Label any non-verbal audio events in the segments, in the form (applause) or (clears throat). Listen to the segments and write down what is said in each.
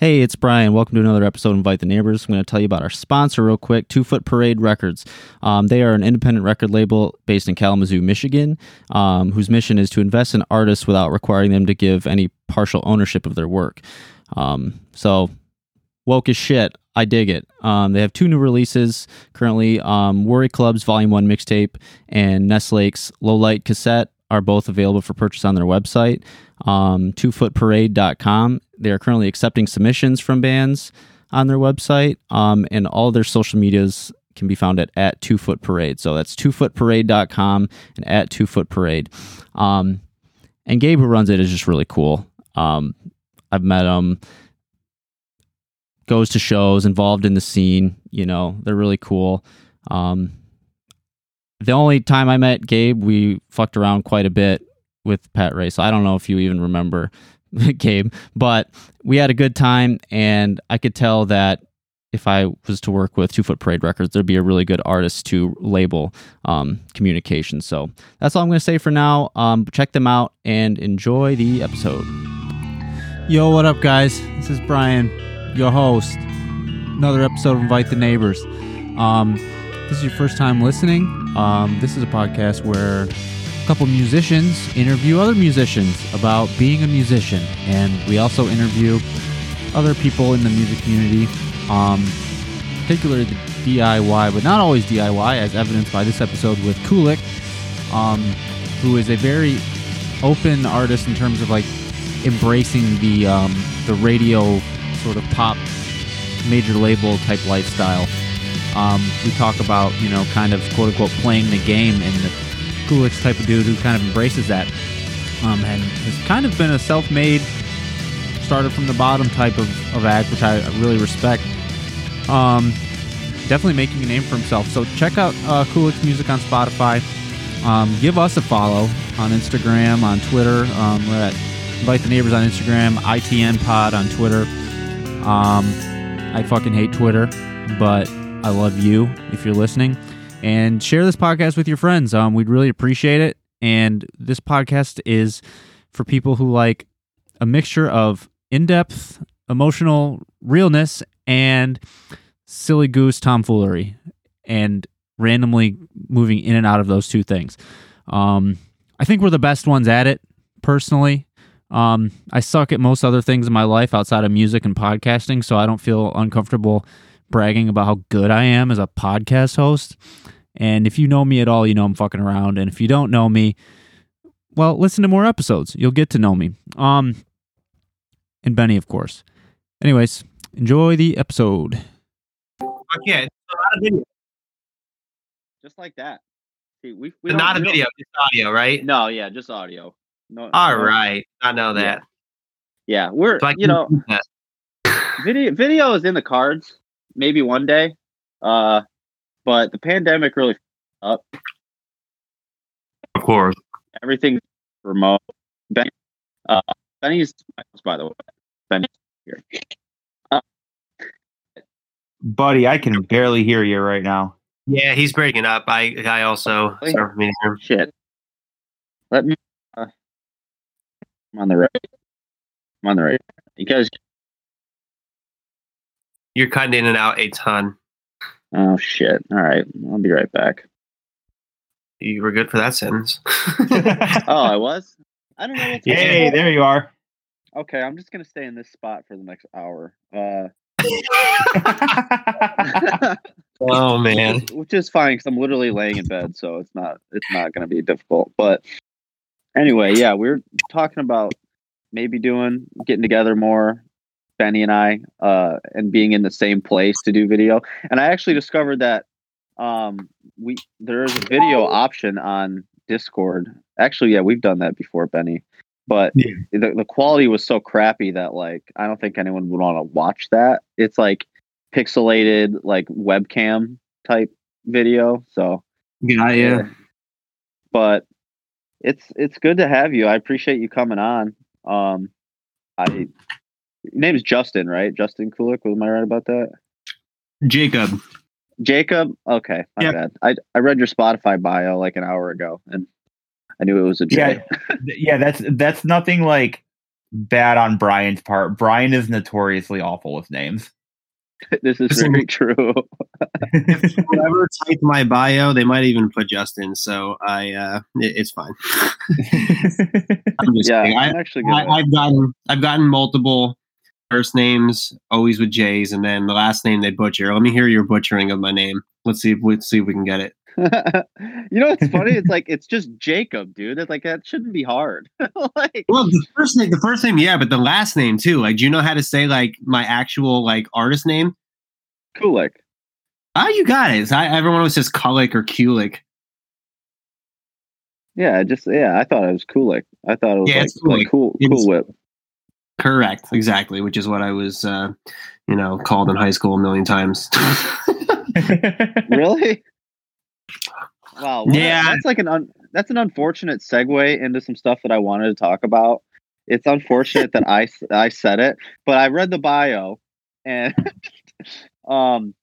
Hey, it's Brian. Welcome to another episode of Invite the Neighbors. I'm going to tell you about our sponsor real quick, Two Foot Parade Records. Um, they are an independent record label based in Kalamazoo, Michigan, um, whose mission is to invest in artists without requiring them to give any partial ownership of their work. Um, so, woke as shit. I dig it. Um, they have two new releases currently um, Worry Club's Volume 1 mixtape and Nest Lake's Low Light cassette are both available for purchase on their website, um, twofootparade.com. They are currently accepting submissions from bands on their website, um, and all their social medias can be found at, at two foot parade. So that's twofootparade.com and at two foot parade. Um, and Gabe, who runs it, is just really cool. Um, I've met him, goes to shows, involved in the scene. You know, they're really cool. Um, the only time I met Gabe, we fucked around quite a bit with Pat Ray. So I don't know if you even remember (laughs) Gabe, but we had a good time, and I could tell that if I was to work with Two Foot Parade Records, there'd be a really good artist to label um, communication. So that's all I'm going to say for now. Um, check them out and enjoy the episode. Yo, what up, guys? This is Brian, your host. Another episode of Invite the Neighbors. Um, this is your first time listening. Um, this is a podcast where a couple musicians interview other musicians about being a musician, and we also interview other people in the music community, um, particularly the DIY, but not always DIY, as evidenced by this episode with Kulik, um, who is a very open artist in terms of like embracing the um, the radio sort of pop major label type lifestyle. Um, we talk about you know kind of quote unquote playing the game and the Kulik type of dude who kind of embraces that. Um, and has kind of been a self-made started from the bottom type of, of act which I really respect. Um, definitely making a name for himself. So check out uh, Kulik music on Spotify. Um, give us a follow on Instagram on Twitter. Um, we're at invite the neighbors on Instagram ITN pod on Twitter. Um, I fucking hate Twitter but I love you if you're listening and share this podcast with your friends. Um, we'd really appreciate it. And this podcast is for people who like a mixture of in depth emotional realness and silly goose tomfoolery and randomly moving in and out of those two things. Um, I think we're the best ones at it, personally. Um, I suck at most other things in my life outside of music and podcasting, so I don't feel uncomfortable bragging about how good I am as a podcast host. And if you know me at all, you know I'm fucking around. And if you don't know me, well, listen to more episodes. You'll get to know me. Um, and Benny, of course. Anyways, enjoy the episode. Okay, it's not a video. just like that. See, we, we don't- a video, it's audio, right? No, yeah, just audio. No. All no- right, I know that. Yeah, we're So you know video video is in the cards. Maybe one day. Uh, but the pandemic really up of course. everything remote. Ben, uh, Benny's by the way. Benny's here. Buddy, I can barely hear you right now. Yeah, he's breaking up. I I also sorry for me to hear. Shit. Let me. Uh, I'm on the right. I'm on the right. You guys. You're cutting in and out a ton. Oh shit! All right, I'll be right back. You were good for that sentence. (laughs) Oh, I was. I don't know. What's going Yay, on. there you are. Okay, I'm just gonna stay in this spot for the next hour. Uh, (laughs) (laughs) oh man. which is fine because I'm literally laying in bed, so it's not it's not gonna be difficult. But anyway, yeah, we are talking about maybe doing getting together more, Benny and I, uh, and being in the same place to do video. And I actually discovered that um, we there is a video option on Discord. Actually, yeah, we've done that before, Benny. But Yeah. the, the quality was so crappy that like I don't think anyone would want to watch that. It's like pixelated like webcam type video. So Yeah, yeah. But it's it's good to have you. I appreciate you coming on. Um I your name is Justin, right? Justin Kulik, was I right about that? Jacob. Jacob? Okay, my Yep. bad. I I read your Spotify bio like an hour ago and I knew it was a J. Yeah, yeah. That's that's nothing like bad on Brian's part. Brian is notoriously awful with names. (laughs) this is very (laughs) true. if whoever (laughs) typed my bio, they might even put Justin. So I, uh, it, it's fine. I'm just yeah, kidding. I, I'm actually I. I've gotten I've gotten multiple first names, always with J's, and then the last name they butcher. Let me hear your butchering of my name. Let's see if let's see if we can get it. (laughs) you know what's funny? It's (laughs) like it's just Jacob, dude. It's like that shouldn't be hard. (laughs) like Well, the first name, the first name, yeah, but the last name too. Like, do you know how to say like my actual like artist name? Kulik. Ah, you got it. I, everyone always says Kulik or Kulik. Yeah, just yeah. I thought it was Kulik. I thought it was Yeah, like, Kulik. like cool, cool whip. Correct, exactly, which is what I was, uh, you know, called in high school a million times. (laughs) really? Wow. what a- Yeah. that's like an un, that's an unfortunate segue into some stuff that I wanted to talk about. It's unfortunate that I I said it, but I read the bio, and (laughs) um,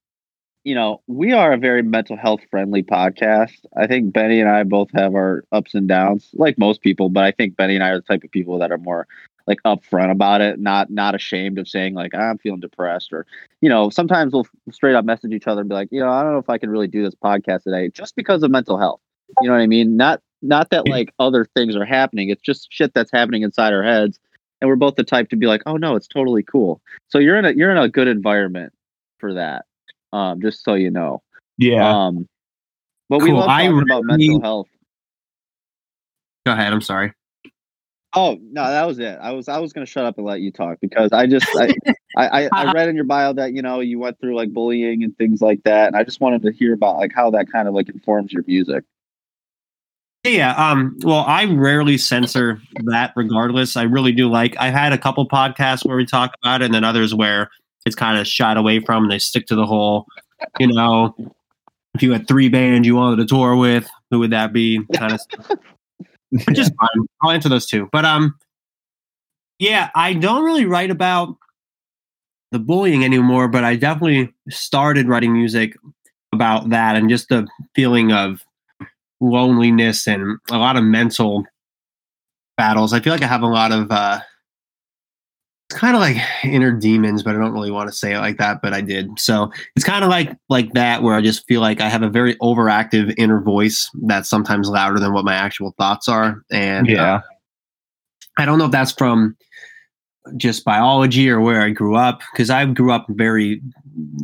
you know, we are a very mental health friendly podcast. I think Benny and I both have our ups and downs, like most people, but I think Benny and I are the type of people that are more like upfront about it, not not ashamed of saying like I'm feeling depressed or you know, sometimes we'll straight up message each other and be like, you know, I don't know if I can really do this podcast today just because of mental health. You know what I mean? Not not that like other things are happening. It's just shit that's happening inside our heads. And we're both the type to be like, oh no, it's totally cool. So you're in a you're in a good environment for that. Um, just so you know. yeah. Um but we Cool. love I talking about mental health. Go ahead. I'm sorry. Oh no, that was it. I was I was gonna shut up and let you talk because I just I, I, I, I (laughs) read in your bio that you know you went through like bullying and things like that, and I just wanted to hear about like how that kind of like informs your music. Yeah. Um. Well, I rarely censor that. Regardless, I really do like. I've had a couple podcasts where we talk about it, and then others where it's kind of shot away from. And they stick to the whole, you know, if you had three bands you wanted to tour with, who would that be? Kind of. (laughs) Which is fine. I'll answer those two. But um, yeah, I don't really write about the bullying anymore. But I definitely started writing music about that and just the feeling of loneliness and a lot of mental battles. I feel like I have a lot of uh it's kind of like inner demons, but I don't really want to say it like that, but I did. So it's kind of like like that where I just feel like I have a very overactive inner voice that's sometimes louder than what my actual thoughts are. And uh, yeah. I don't know if that's from just biology or where I grew up because I grew up very,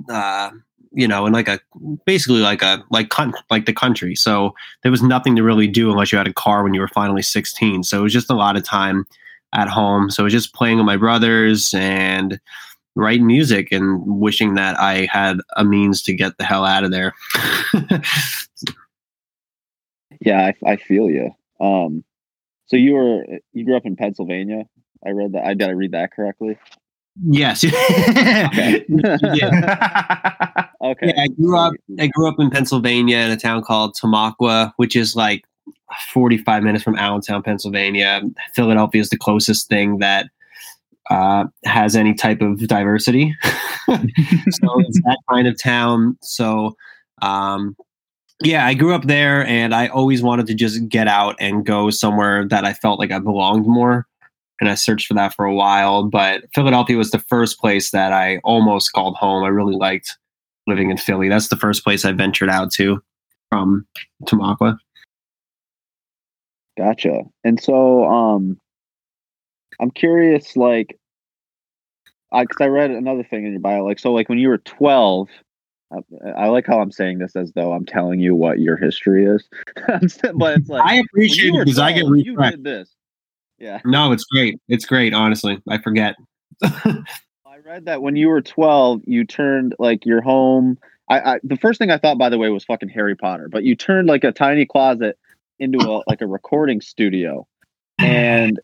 uh, you know, in like a basically like a like con- like the country. So there was nothing to really do unless you had a car when you were finally 16. So it was just a lot of time at home. So I was just playing with my brothers and writing music and wishing that I had a means to get the hell out of there. (laughs) Yeah, I, I feel you. Um, so you were you grew up in Pennsylvania. I read that. I did I read that correctly? yes. (laughs) Okay. yeah. (laughs) Okay. Yeah, I grew up. I grew up in Pennsylvania in a town called Tamaqua, which is like 45 minutes from Allentown, Pennsylvania. Philadelphia is the closest thing that uh, has any type of diversity. (laughs) so it's that kind of town. So, um, yeah, I grew up there, and I always wanted to just get out and go somewhere that I felt like I belonged more. And I searched for that for a while, but Philadelphia was the first place that I almost called home. I really liked living in Philly. That's the first place I ventured out to from Tamaqua. Gotcha. And so, um, I'm curious, like, I because I read another thing in your bio, like, so, like, when you were 12, I, I like how I'm saying this as though I'm telling you what your history is, (laughs) but it's like I appreciate it because I get 12, you did this. Yeah, No, it's great. It's great. Honestly, I forget. (laughs) I read that when you were 12, you turned like your home. I, I the first thing I thought, by the way, was fucking Harry Potter, but you turned like a tiny closet into a like a recording studio, (sighs) and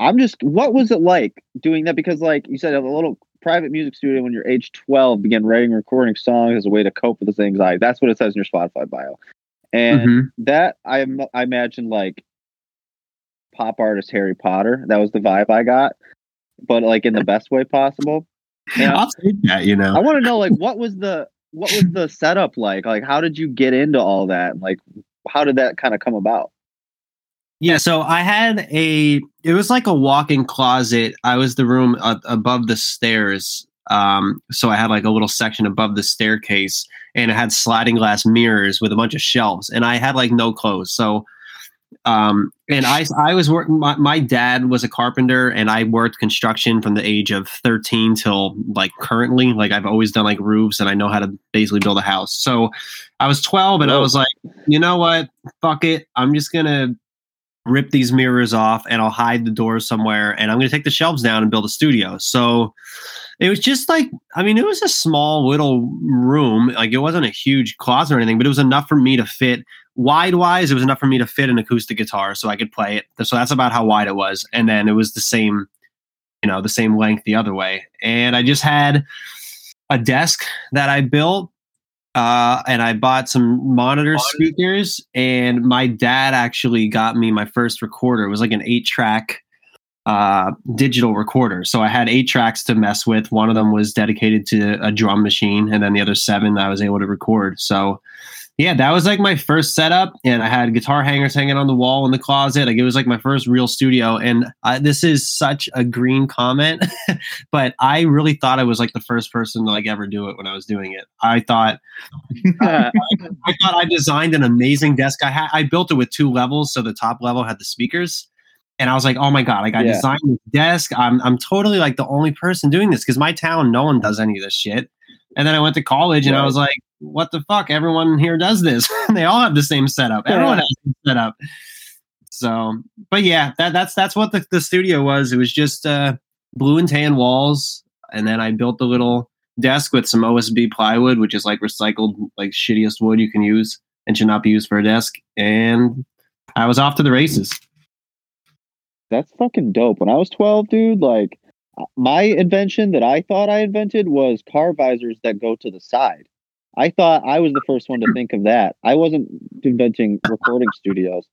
I'm just, what was it like doing that? Because like you said, a little private music studio when you're age 12, began writing, and recording songs as a way to cope with this anxiety. That's what it says in your Spotify bio, and Mhm. that I I imagine like pop artist Harry Potter. That was the vibe I got, but like in the best way possible. Yeah. I'll take that. You know. I want to know like what was the what was the setup like? Like how did you get into all that? Like how did that kind of come about? Yeah, so I had a. It was like a walk-in closet. I was the room uh, above the stairs. Um, so I had like a little section above the staircase, and it had sliding glass mirrors with a bunch of shelves, and I had like no clothes. So, um, and I I was working. My, my dad was a carpenter, and I worked construction from the age of thirteen till like currently. Like I've always done like roofs, and I know how to basically build a house. So I was twelve, and I was like, you know what? Fuck it. I'm just gonna rip these mirrors off and I'll hide the doors somewhere and I'm to take the shelves down and build a studio. So it was just like, I mean, it was a small little room. Like it wasn't a huge closet or anything, but it was enough for me to fit wide wise. It was enough for me to fit an acoustic guitar so I could play it. So that's about how wide it was. And then it was the same, you know, the same length the other way. And I just had a desk that I built uh, and I bought some monitor speakers. And my dad actually got me my first recorder. It was like an eight track uh, digital recorder. So I had eight tracks to mess with. One of them was dedicated to a drum machine, and then the other seven I was able to record. So yeah, that was like my first setup, and I had guitar hangers hanging on the wall in the closet. Like it was like my first real studio. And I, this is such a green comment, (laughs) but I really thought I was like the first person to like ever do it when I was doing it. I thought (laughs) I thought I designed an amazing desk. I had I built it with two levels, so the top level had the speakers. And I was like, oh my god, like I Yeah. designed this desk. I'm I'm totally like the only person doing this because my town, no one does any of this shit. And then I went to college and I was like, what the fuck? Everyone here does this. (laughs) they all have the same setup. Everyone has the same setup. So, but yeah, that that's that's what the, the studio was. It was just uh blue and tan walls, and then I built the little desk with some OSB plywood, which is like recycled, like shittiest wood you can use and should not be used for a desk. And I was off to the races. That's fucking dope. When I was 12, dude, like uh, my invention that I thought I invented was car visors that go to the side. I thought I was the first one to think of that. I wasn't inventing recording (laughs) studios.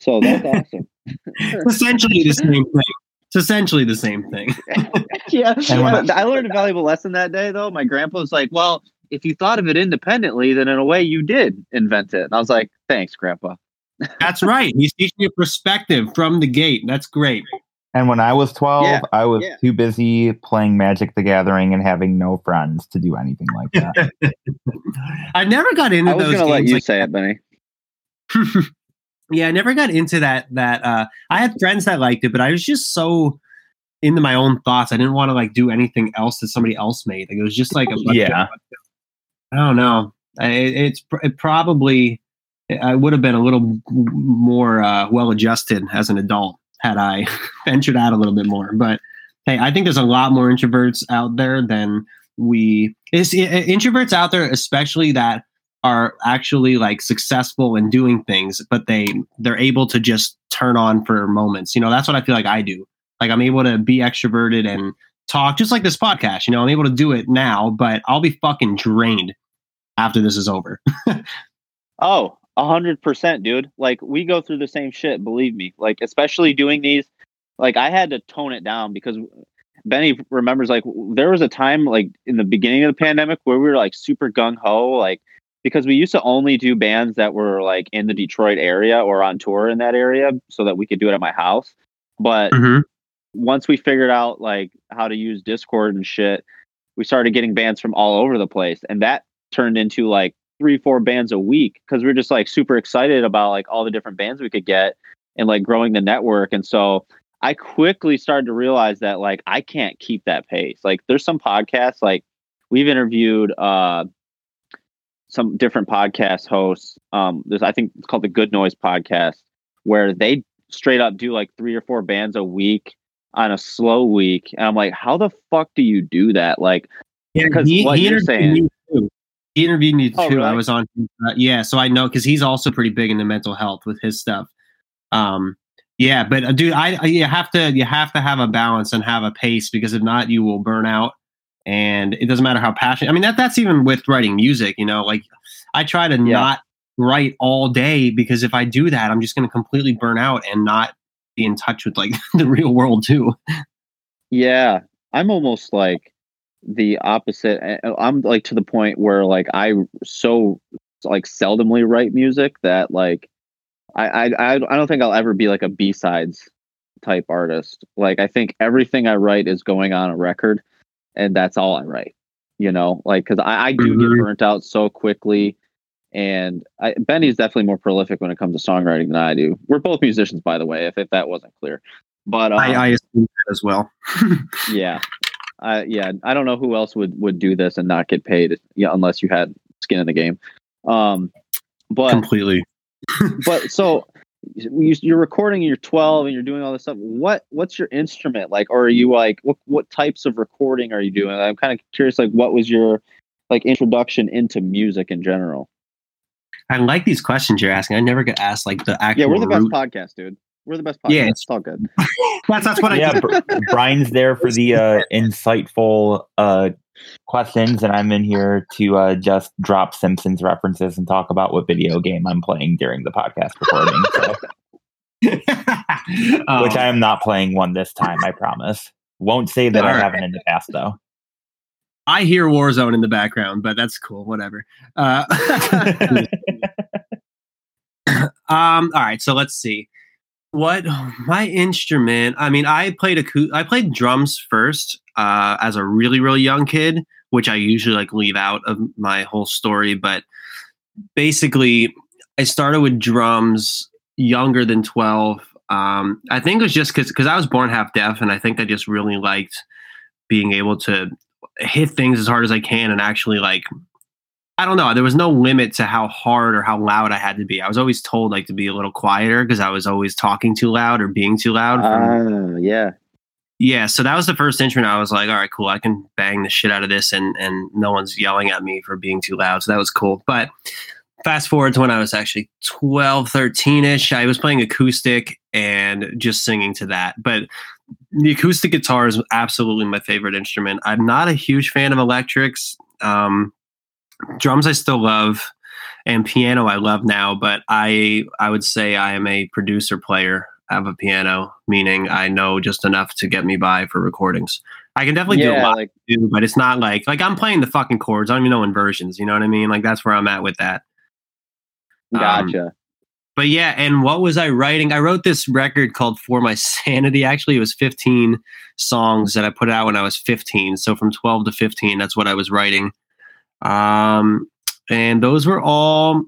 So that's awesome. (laughs) It's essentially the same thing. It's essentially the same thing. (laughs) yeah. And when- but I learned a valuable lesson that day, though. My grandpa was like, well, if you thought of it independently, then in a way you did invent it. And I was like, thanks, grandpa. That's right. He's teaching you perspective from the gate. That's great. And when I was 12, Yeah, I was yeah. too busy playing Magic the Gathering and having no friends to do anything like that. (laughs) I never got into I was those going to let you like say it, Benny. (laughs) yeah, I never got into that. That uh, I had friends that liked it, but I was just so into my own thoughts. I didn't want to like do anything else that somebody else made. Like it was just like a bunch of- Yeah. I don't know. It, it's pr- it probably I would have been a little more uh, well adjusted as an adult had I (laughs) ventured out a little bit more. But hey, I think there's a lot more introverts out there than we. Is introverts out there, especially that are actually like successful in doing things, but they they're able to just turn on for moments. You know, that's what I feel like I do. Like I'm able to be extroverted and talk just like this podcast. You know, I'm able to do it now, but I'll be fucking drained after this is over. (laughs) Oh, a hundred percent, dude. Like we go through the same shit, believe me. Like especially doing these, like I had to tone it down because Benny remembers like there was a time like in the beginning of the pandemic where we were like super gung ho, like because we used to only do bands that were like in the Detroit area or on tour in that area so that we could do it at my house. But Mm-hmm. once we figured out like how to use Discord and shit, we started getting bands from all over the place, and that turned into like three, four bands a week because we are just like super excited about like all the different bands we could get and like growing the network. And so I quickly started to realize that like I can't keep that pace. Like there's some podcasts like we've interviewed uh some different podcast hosts. Um there's I think it's called the Good Noise podcast where they straight up do like three or four bands a week on a slow week. And I'm like, how the fuck do you do that? Like Yeah, Because what you're saying-. He interviewed me too. Oh, really? I was on. Uh, yeah, so I know because he's also pretty big into mental health with his stuff. Um, yeah, but uh, dude, I, I you have to you have to have a balance and have a pace because if not, you will burn out. And it doesn't matter how passionate. I mean, that that's even with writing music. You know, like I try to Yeah. not write all day because if I do that, I'm just going to completely burn out and not be in touch with like (laughs) the real world too. Yeah, I'm almost like the opposite. I- I'm like to the point where like I so like seldomly write music that like I, I I don't think I'll ever be like a B sides type artist. Like I think everything I write is going on a record, and that's all I write. You know, like because I, I do Mhm. get burnt out so quickly, and I, Benny's definitely more prolific when it comes to songwriting than I do. We're both musicians, by the way, if if that wasn't clear. But um, I, I assume that as well. (laughs) yeah, I yeah, I don't know who else would would do this and not get paid, yeah, unless you had skin in the game. Um, but Completely. (laughs) but so you, you're recording you're 12 and you're doing all this stuff what what's your instrument like or are you like what what types of recording are you doing i'm kind of curious like what was your like introduction into music in general I like these questions you're asking. I never get asked like the actual. yeah we're the best root- podcast dude we're the best podcast Yeah. it's all good (laughs) That's that's what I. yeah, Br- Brian's there for the uh, insightful uh, questions, and I'm in here to uh, just drop Simpsons references and talk about what video game I'm playing during the podcast recording. So, (laughs) (laughs) Um, which I am not playing one this time, I promise. Won't say that I Alright. haven't in the past, though. I hear Warzone in the background, but that's cool. Whatever. Uh, um. All right. So let's see. What my instrument? I mean, I played acou- I played drums first uh, as a really really young kid, which I usually like leave out of my whole story. But basically, I started with drums younger than twelve. Um, I think it was just because because I was born half deaf, and I think I just really liked being able to hit things as hard as I can and actually like I don't know. There was no limit to how hard or how loud I had to be. I was always told like to be a little quieter because I was always talking too loud or being too loud. ah yeah yeah, so that was the first instrument. I was like, all right, cool. I can bang the shit out of this, and and no one's yelling at me for being too loud. So that was cool. But fast forward to when I was actually 12, 13 ish, I was playing acoustic and just singing to that. But the acoustic guitar is absolutely my favorite instrument. I'm not a huge fan of electrics. Um, drums I still love, and piano I love now. But I I would say I am a producer player of a piano, meaning I know just enough to get me by for recordings. I can definitely do a lot like too, but it's not like like I'm playing the fucking chords. I don't even know inversions. You know what I mean? Like that's where I'm at with that. Um, gotcha But yeah, and what was I writing? I wrote this record called For My Sanity. Actually, it was 15 songs that I put out when I was 15. So from 12 to 15, that's what I was writing. Um, and those were all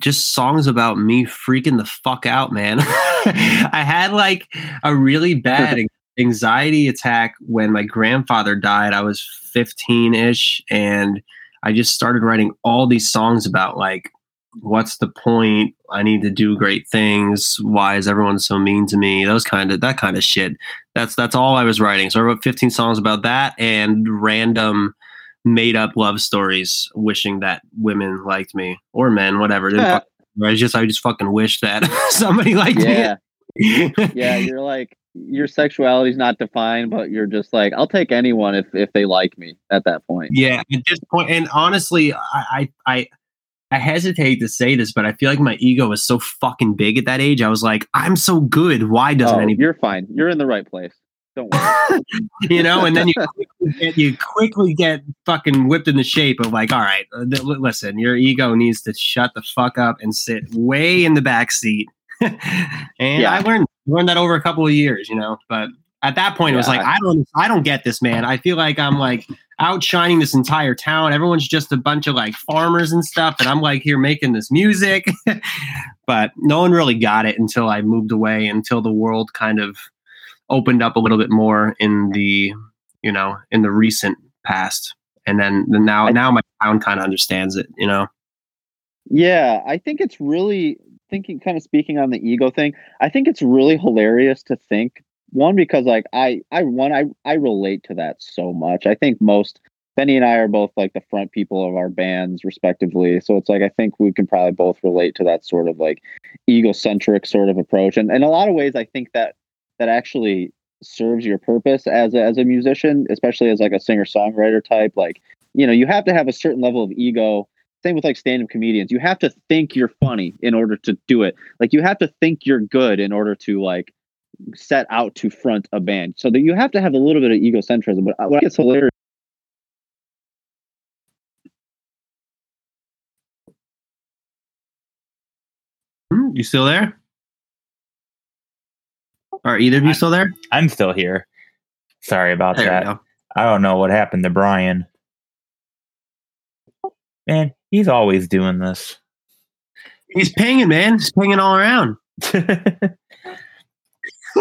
just songs about me freaking the fuck out, man. (laughs) I had like a really bad (laughs) anxiety attack when my grandfather died. I was 15 ish, and I just started writing all these songs about like, what's the point? I need to do great things. Why is everyone so mean to me? Those kind of that kind of shit. That's that's all I was writing. So I wrote 15 songs about that and random made up love stories wishing that women liked me or men, whatever. Fuck- I just I just fucking wish that (laughs) somebody liked yeah me. yeah you're like your sexuality's not defined but you're just like i'll take anyone if if they like me at that point Yeah, at this point, and honestly, I, I, I, I hesitate to say this, but I feel like my ego was so fucking big at that age. I was like, I'm so good. Why doesn't Oh, anybody? you're fine you're in the right place don't worry (laughs) you know, and then you quickly get, you quickly get fucking whipped in the shape of like, all right, uh, listen, your ego needs to shut the fuck up and sit way in the back seat. (laughs) and Yeah. I learned learned that over a couple of years, you know. But at that point, it was like, I don't, I don't get this, man. I feel like I'm like outshining this entire town. Everyone's just a bunch of like farmers and stuff, and I'm like here making this music. (laughs) but no one really got it until I moved away, until the world kind of opened up a little bit more in the you know in the recent past and then then now now my town kind of understands it you know Yeah, I think it's really thinking kind of speaking on the ego thing. I think it's really hilarious to think one because like I I one I I relate to that so much. I think most Benny and I are both like the front people of our bands respectively. So it's like I think we can probably both relate to that sort of like egocentric sort of approach. And in a lot of ways I think that that actually serves your purpose as a, as a musician, especially as like a singer-songwriter type like you know, you have to have a certain level of ego. Same with like stand-up comedians. You have to think you're funny in order to do it. Like you have to think you're good in order to like set out to front a band. So that you have to have a little bit of egocentrism. But uh, what gets hilarious hmm, You still there? Are either of you still there? I'm still here. Sorry about There that. I don't know what happened to Brian. Man, he's always doing this. He's pinging, man. He's pinging all around. (laughs) (laughs)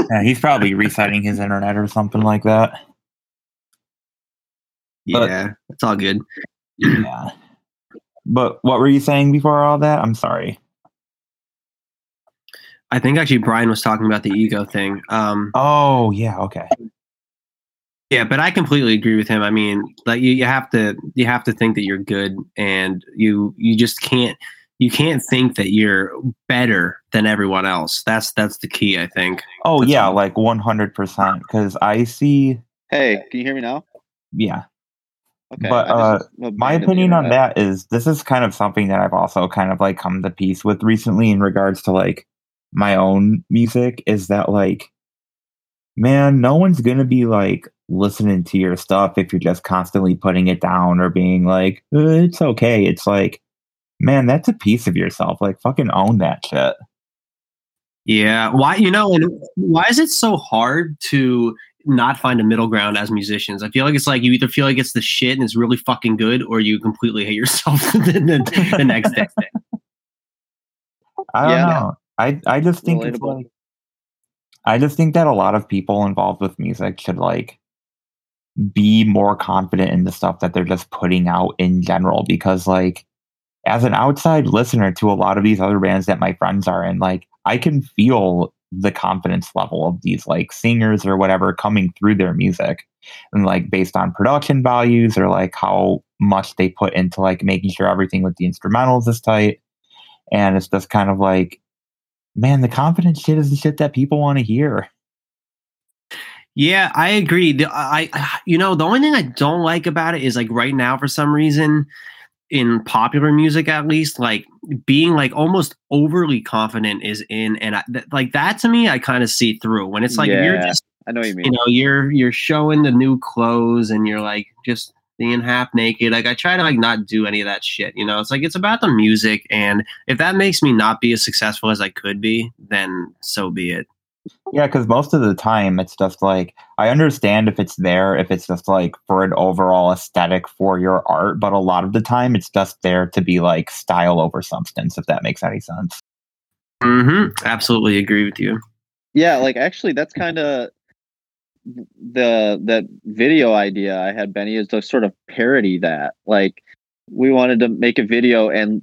Yeah, he's probably resetting his internet or something like that. But- Yeah, it's all good. (clears throat) Yeah. But what were you saying before all that? I'm sorry. I think actually Brian was talking about the ego thing. Um, Oh, yeah, okay. yeah, but I completely agree with him. I mean, like you, you have to you have to think that you're good, and you you just can't you can't think that you're better than everyone else. That's that's the key, I think. Oh, That's yeah, all. like 100%. Because I see, Hey, can you hear me now? yeah. Okay. But, I just My opinion on internet. that is this is kind of something that I've also kind of like come to peace with recently in regards to like my own music is that like, man, no one's to be like listening to your stuff if you're just constantly putting it down or being like, "Uh, it's okay. It's like, man, that's a piece of yourself. Like, fucking own that shit. Yeah. Why you know, and why is it so hard to not find a middle ground as musicians? I feel like it's like you either feel like it's the shit and it's really fucking good, or you completely hate yourself (laughs) the, the, the next day. I don't Yeah. know. I I just think it's like I just think that a lot of people involved with music should like be more confident in the stuff that they're just putting out in general because like as an outside listener to a lot of these other bands that my friends are in like I can feel the confidence level of these like singers or whatever coming through their music and like based on production values or like how much they put into like making sure everything with the instrumentals is tight. And it's just kind of like man the confidence shit is the shit that people want to hear Yeah, I agree. The- I, I, you know, the only thing I don't like about it is like right now, for some reason, in popular music at least, like being like almost overly confident is in, and I, th- like that to me, I kind of see through when it's like if you're just, I know what you mean. you know, you're you're showing the new clothes and you're like just being half naked. Like I try to like not do any of that shit. You know, it's like it's about the music, and if that makes me not be as successful as I could be, then so be it. yeah because most of the time it's just like i understand if it's there if it's just like for an overall aesthetic for your art but a lot of the time it's just there to be like style over substance if that makes any sense hmm Absolutely agree with you. Yeah, like actually, that's kind of the that video idea I had, Benny, is to sort of parody that. Like, we wanted to make a video, and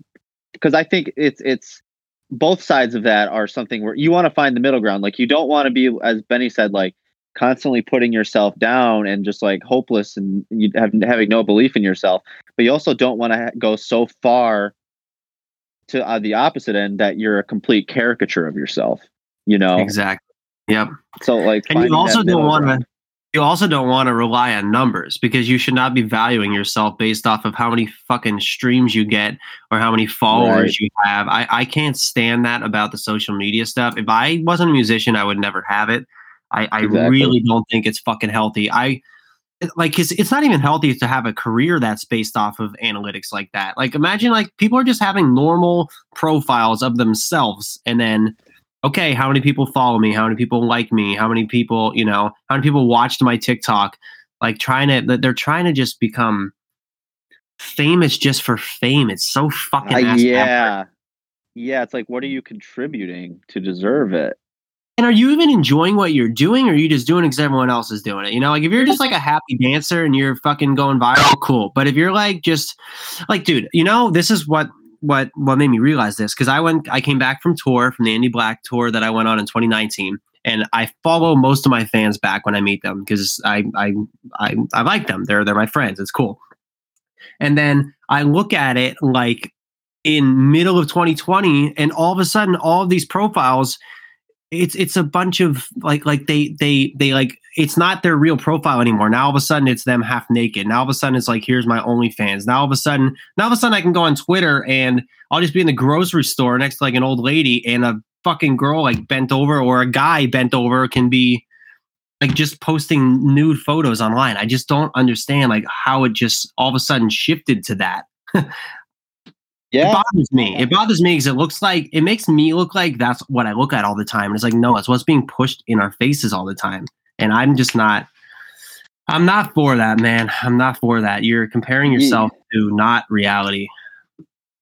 because I think it's it's both sides of that are something where you want to find the middle ground. Like, you don't want to be, as Benny said, like constantly putting yourself down and just like hopeless and you have having no belief in yourself, but you also don't want to ha- go so far to uh, the opposite end that you're a complete caricature of yourself. You know, Exactly. Yep. so like, and you also don't want to you also don't want to rely on numbers because you should not be valuing yourself based off of how many fucking streams you get or how many followers Right. you have I, I can't stand that about the social media stuff if i wasn't a musician i would never have it i, I Exactly. really don't think it's fucking healthy i like it's, it's not even healthy to have a career that's based off of analytics like that like imagine like people are just having normal profiles of themselves and then okay, how many people follow me? How many people like me? How many people, you know, how many people watched my TikTok? Like trying to, they're trying to just become famous just for fame. It's so fucking Uh, yeah yeah it's like what are you contributing to deserve it And are you even enjoying what you're doing, or are you just doing because everyone else is doing it? You know, like if you're just like a happy dancer and you're fucking going viral, cool. But if you're like just like, dude, you know, this is what what what made me realize this because I went, I came back from tour from the Andy Black tour that I went on in 2019, and I follow most of my fans back when I meet them because I I I I like them. They're they're my friends. It's cool. And then I look at it like in middle of 2020, and all of a sudden, all of these profiles it's it's a bunch of like like they they they like it's not their real profile anymore. Now all of a sudden it's them half naked. Now all of a sudden it's like here's my OnlyFans. Now all of a sudden now all of a sudden I can go on Twitter and I'll just be in the grocery store next to like an old lady and a fucking girl like bent over or a guy bent over can be like just posting nude photos online. I just don't understand like how it just all of a sudden shifted to that. (laughs) Yeah. It bothers me. It bothers me because it looks like it makes me look like that's what I look at all the time. And it's like, no, it's what's being pushed in our faces all the time. And I'm just not. I'm not for that, man. I'm not for that. You're comparing yourself to not reality.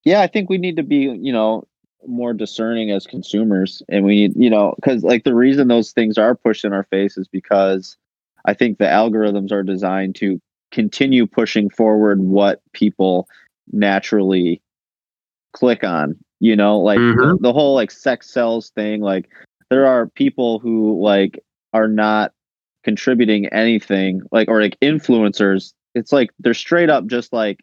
yeah. I think we need to be, you know, more discerning as consumers, and we need, you know, because like the reason those things are pushed in our face is because I think the algorithms are designed to continue pushing forward what people naturally click on. You know, like the, Mhm. the whole like sex sells thing. Like there are people who like are not contributing anything, like or like influencers. It's like they're straight up just like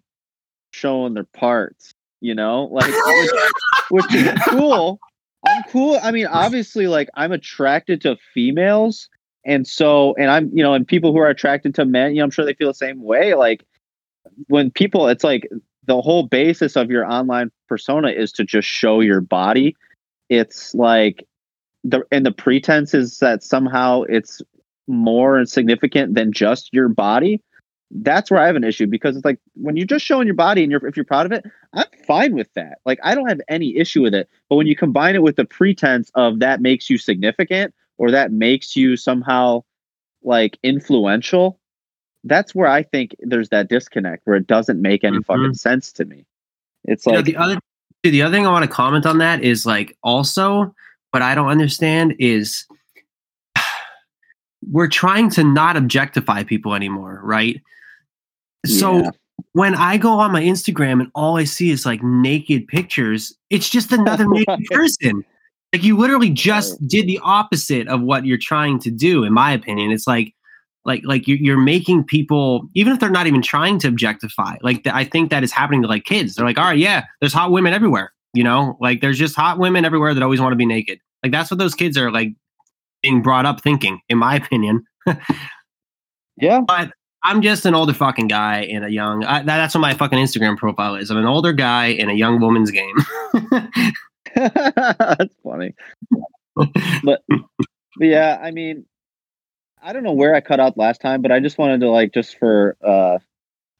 showing their parts. You know, like (laughs) which, which is cool. I'm cool. I mean, obviously, like I'm attracted to females, and so, and I'm, you know, and people who are attracted to men, you know, I'm sure they feel the same way. Like when people, it's like the whole basis of your online persona is to just show your body. It's like the and the pretense is that somehow it's more significant than just your body. That's where I have an issue because it's like when you're just showing your body and you're if you're proud of it, I'm fine with that. Like I don't have any issue with it. But when you combine it with the pretense of that makes you significant or that makes you somehow like influential, that's where I think there's that disconnect where it doesn't make any mm-hmm. fucking sense to me. It's You know, like the other the other thing I want to comment on that is like also what I don't understand is we're trying to not objectify people anymore, right? So Yeah. when I go on my Instagram and all I see is like naked pictures, it's just another naked (laughs) person. Like you literally just did the opposite of what you're trying to do, in my opinion. It's like like like you- you're making people even if they're not even trying to objectify like i think that is happening to like kids they're like all right yeah there's hot women everywhere you know like there's just hot women everywhere that always want to be naked like that's what those kids are like being brought up thinking in my (laughs) opinion yeah. but i'm just an older fucking guy in a young I, that's what my fucking instagram profile is i'm an older guy in a young woman's game (laughs) That's funny. but, but yeah, I mean, I don't know where I cut out last time, but I just wanted to like just for uh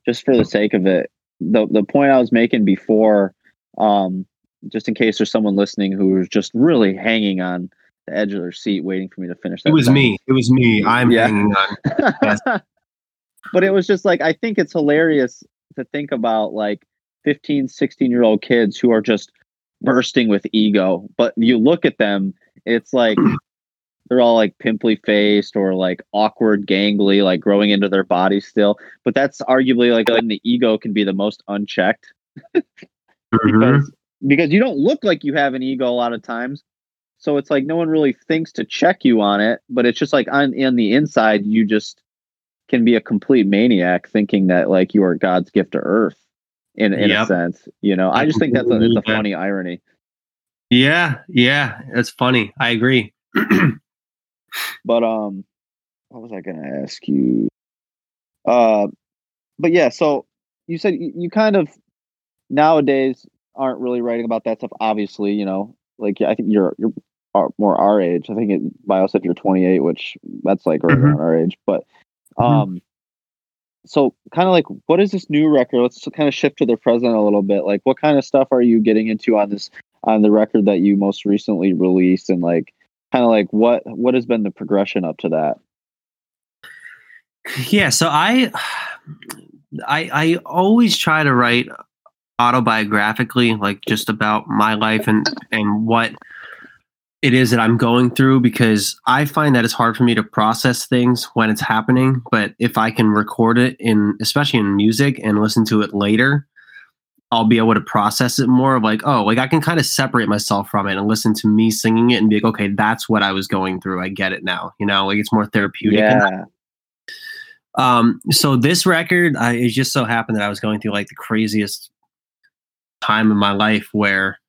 just for the sake of it, the the point I was making before, um, just in case there's someone listening who was just really hanging on the edge of their seat waiting for me to finish that. it was me it was me i'm Yeah. hanging on Yes. (laughs) but it was just like I think it's hilarious to think about like 15, 16 year old kids who are just bursting with ego. But you look at them, it's like (clears throat) they're all like pimply faced or like awkward, gangly, like growing into their body still. But that's arguably like when the ego can be the most unchecked (laughs) Mhm. because because you don't look like you have an ego a lot of times. So it's like no one really thinks to check you on it, but it's just like on on the inside you just can be a complete maniac thinking that like you are God's gift to earth in in a sense. You know, I just think that's a, it's a funny irony. yeah yeah that's funny i agree (clears throat) But um, what was I going to ask you? Uh, but yeah, so you said you, you kind of nowadays aren't really writing about that stuff. Obviously, you know, like I think you're you're are more our age. I think it, bio said you're 28, which that's like right Mhm. around our age. But um, so kind of like what is this new record? Let's kind of shift to the present a little bit. Like, what kind of stuff are you getting into on this on the record that you most recently released, and like kind of like what what has been the progression up to that? yeah so i i i always try to write autobiographically like just about my life and and what it is that i'm going through because i find that it's hard for me to process things when it's happening but if i can record it in especially in music and listen to it later i'll be able to process it more of like oh like i can kind of separate myself from it and listen to me singing it and be like okay that's what i was going through. I get it now you know like it's more therapeutic Yeah, um, so this record, I, it just so happened that I was going through like the craziest time in my life where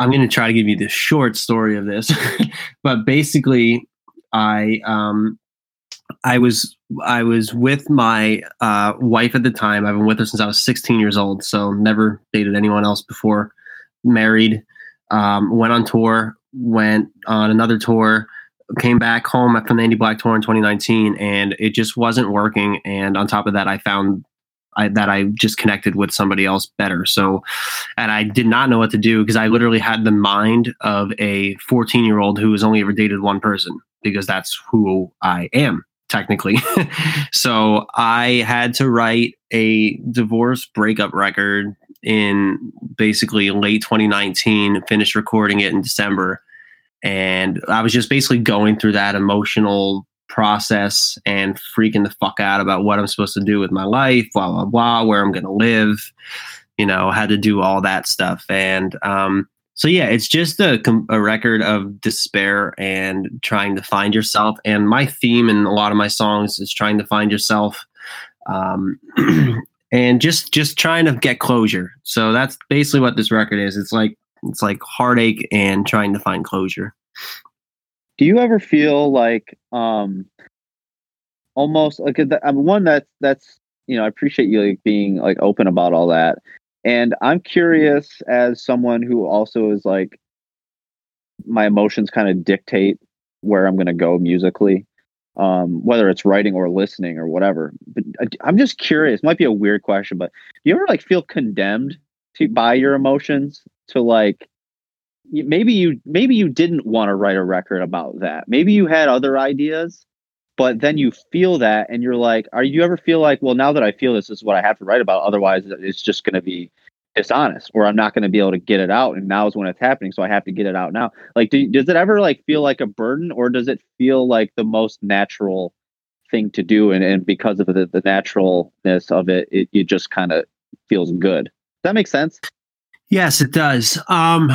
I'm going to try to give you the short story of this, (laughs) but basically, I um, I was I was with my uh, wife at the time. I've been with her since I was 16 years old, so never dated anyone else before. Married, um, went on tour, went on another tour, came back home from the Andy Black Tour in 2019, and it just wasn't working. And on top of that, I found I, that I just connected with somebody else better. So, and I did not know what to do because I literally had the mind of a 14 year old who has only ever dated one person because that's who I am technically. (laughs) so I had to write a divorce breakup record in basically late 2019, finished recording it in December. And I was just basically going through that emotional process and freaking the fuck out about what I'm supposed to do with my life, blah, blah, blah, where I'm going to live. You know, had to do all that stuff. And um, so, yeah, it's just a, a record of despair and trying to find yourself. And my theme in a lot of my songs is trying to find yourself. Um, (clears throat) and just just trying to get closure. So that's basically what this record is. It's like it's like heartache and trying to find closure. Do you ever feel like um almost like I'm one that's that's you know I appreciate you like being like open about all that, and I'm curious as someone who also is like my emotions kind of dictate where I'm going to go musically um, whether it's writing or listening or whatever. But I'm just curious. Might be a weird question, but do you ever like feel condemned to by your emotions to like maybe you maybe you didn't want to write a record about that. Maybe you had other ideas, but then you feel that and you're like, are you ever feel like, well, now that I feel this, this is what I have to write about. Otherwise, it's just going to be dishonest or I'm not going to be able to get it out. And now is when it's happening. So I have to get it out now. Like, do, does it ever like feel like a burden or does it feel like the most natural thing to do? And, and because of the, the naturalness of it, it, it just kind of feels good. Does that make sense? Yes, it does. Um,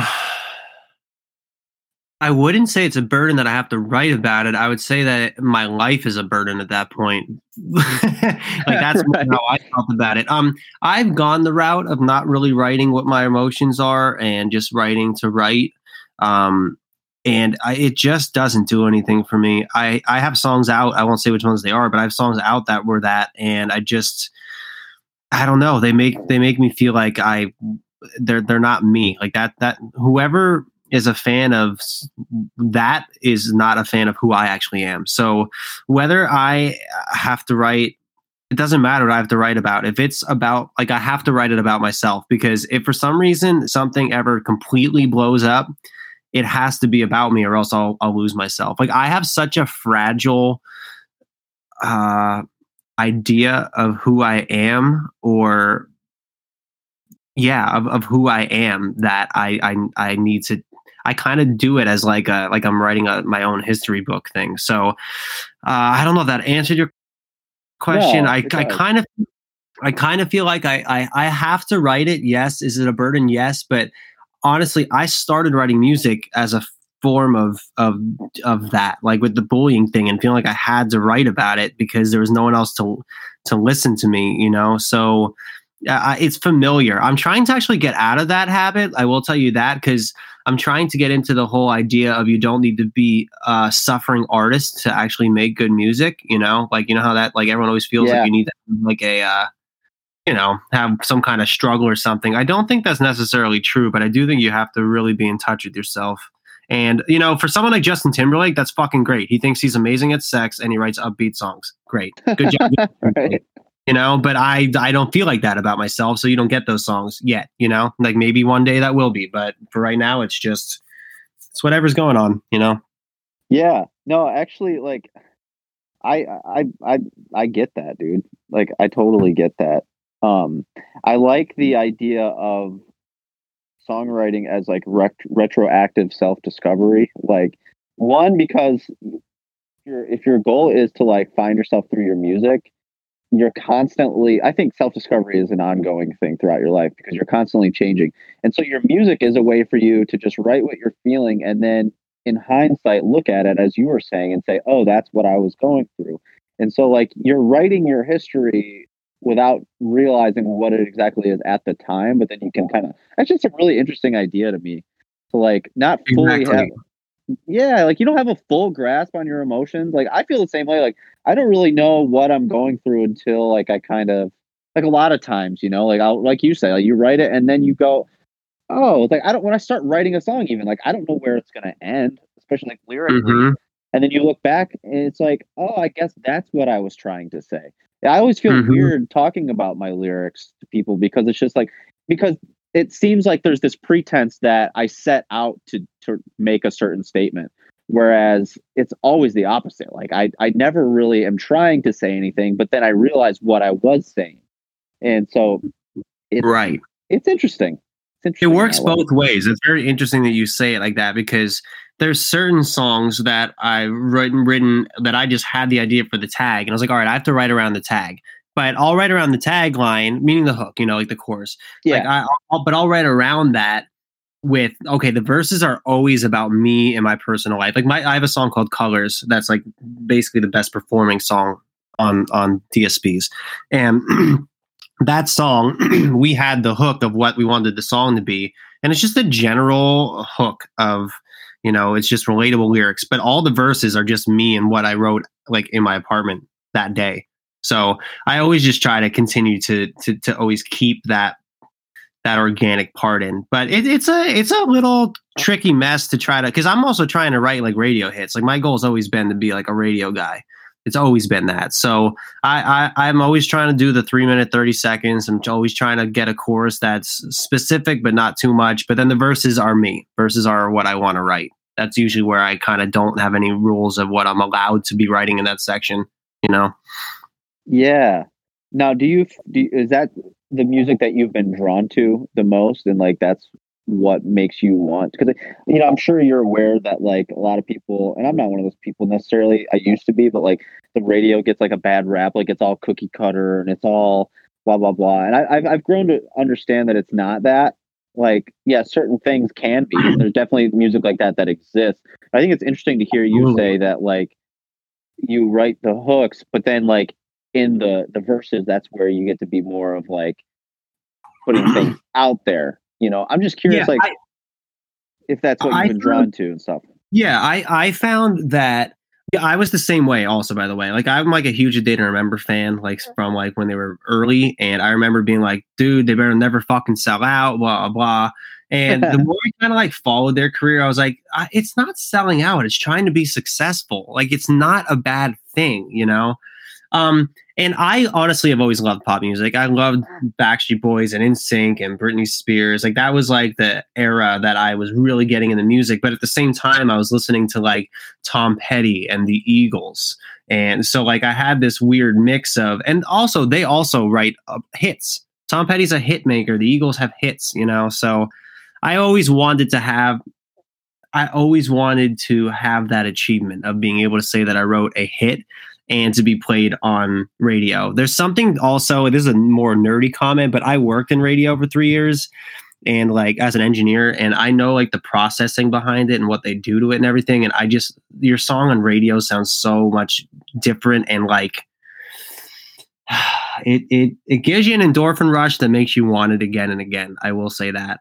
I wouldn't say it's a burden that I have to write about it. I would say that my life is a burden at that point. (laughs) like that's (laughs) right. how I felt about it. Um, I've gone the route of not really writing what my emotions are and just writing to write. Um, and I, it just doesn't do anything for me. I I have songs out. I won't say which ones they are, but I have songs out that were that, and I just I don't know. They make they make me feel like I they're they're not me. Like that that whoever is a fan of that is not a fan of who I actually am. So whether I have to write it doesn't matter what I have to write about. If it's about like I have to write it about myself because if for some reason something ever completely blows up, it has to be about me or else I'll I'll lose myself. Like I have such a fragile uh idea of who I am or yeah of, of who i am that I, I i need to I kind of do it as like a like I'm writing a, my own history book thing. So uh, I don't know if that answered your question. I I kind of I kind of feel like I, I I have to write it. Yes, is it a burden? Yes, but honestly, I started writing music as a form of of of that, like with the bullying thing, and feeling like I had to write about it because there was no one else to to listen to me. You know, so. Uh, it's familiar. I'm trying to actually get out of that habit. I will tell you that because I'm trying to get into the whole idea of you don't need to be a suffering artist to actually make good music. You know, like you know how that like everyone always feels yeah. like you need like a uh, you know have some kind of struggle or something. I don't think that's necessarily true, but I do think you have to really be in touch with yourself. And you know, for someone like Justin Timberlake, that's fucking great. He thinks he's amazing at sex and he writes upbeat songs. Great, good job. (laughs) right you know but i i don't feel like that about myself so you don't get those songs yet you know? Like maybe one day that will be but for right now it's just it's whatever's going on you know? Yeah. No actually like i i i i get that dude. Like i totally get that. Um i like the idea of songwriting as like rec- retroactive self-discovery. Like one because your if your goal is to like find yourself through your music you're constantly i think self-discovery is an ongoing thing throughout your life because you're constantly changing and so your music is a way for you to just write what you're feeling and then in hindsight look at it as you were saying and say oh that's what i was going through and so like you're writing your history without realizing what it exactly is at the time but then you can kind of that's just a really interesting idea to me to like not fully exactly. have yeah, like you don't have a full grasp on your emotions. Like I feel the same way. Like I don't really know what I'm going through until like I kind of like a lot of times, you know, like I'll like you say, like you write it and then you go, oh, like I don't when I start writing a song, even like I don't know where it's gonna end, especially like lyrically. Mm-hmm. And then you look back and it's like, oh, I guess that's what I was trying to say. I always feel Mhm. weird talking about my lyrics to people because it's just like because it seems like there's this pretense that I set out to to make a certain statement, whereas it's always the opposite. Like I I never really am trying to say anything, but then I realize what I was saying, and so it's Right. it's interesting. It's It works both ways. It's very interesting that you say it like that because there's certain songs that I've written, written that I just had the idea for the tag, and I was like, all right, I have to write around the tag. But I'll write around the tagline, meaning the hook, you know, like the chorus. Yeah. Like I, I'll, but I'll write around that with okay. The verses are always about me and my personal life. Like my, I have a song called Colors. That's like basically the best performing song on on DSPs, and (clears throat) that song (clears throat) we had the hook of what we wanted the song to be, and it's just a general hook of you know it's just relatable lyrics, but all the verses are just me and what I wrote like in my apartment that day. So I always just try to continue to to to always keep that that organic part in. But it, it's a it's a little tricky mess to try to because I'm also trying to write like radio hits. Like my goal has always been to be like a radio guy. It's always been that. So I, I I'm always trying to do the three minute thirty seconds. I'm always trying to get a chorus that's specific but not too much. But then the verses are me. Verses are what I want to write. That's usually where I kind of don't have any rules of what I'm allowed to be writing in that section. You know. Yeah. Now, do you, do you- is that the music that you've been drawn to the most, and like that's what makes you want? Because you know, I'm sure you're aware that like a lot of people, and I'm not one of those people necessarily. I used to be, but like the radio gets like a bad rap, like it's all cookie cutter and it's all blah blah blah. And I, I've I've grown to understand that it's not that. Like, yeah, certain things can be. There's definitely music like that that exists. I think it's interesting to hear you say that like you write the hooks, but then like in the the verses, that's where you get to be more of like putting things (clears throat) out there. You know, I'm just curious, Yeah, like I- if that's what you've been drawn to and stuff. Yeah, I I found that yeah, I was the same way also by the way. Like I'm like a huge A Day to Remember fan, like from like when they were early. And I remember being like, dude, they better never fucking sell out, blah blah. And the (laughs) more I kind of like followed their career, I was like, I, it's not selling out. It's trying to be successful. Like it's not a bad thing, you know? Um, and I honestly have always loved pop music. I loved Backstreet Boys and NSYNC and Britney Spears. Like that was like the era that I was really getting into music. But at the same time, I was listening to like Tom Petty and the Eagles. And so like I had this weird mix of, and also they also write uh, hits. Tom Petty's a hit maker. The Eagles have hits, you know. So I always wanted to have. I always wanted to have that achievement of being able to say that I wrote a hit and to be played on radio. There's something also, this is a more nerdy comment, but I worked in radio for three years and like as an engineer, and I know like the processing behind it and what they do to it and everything. And I just, your song on radio sounds so much different and like, (sighs) it, it, it gives you an endorphin rush that makes you want it again and again. I will say that.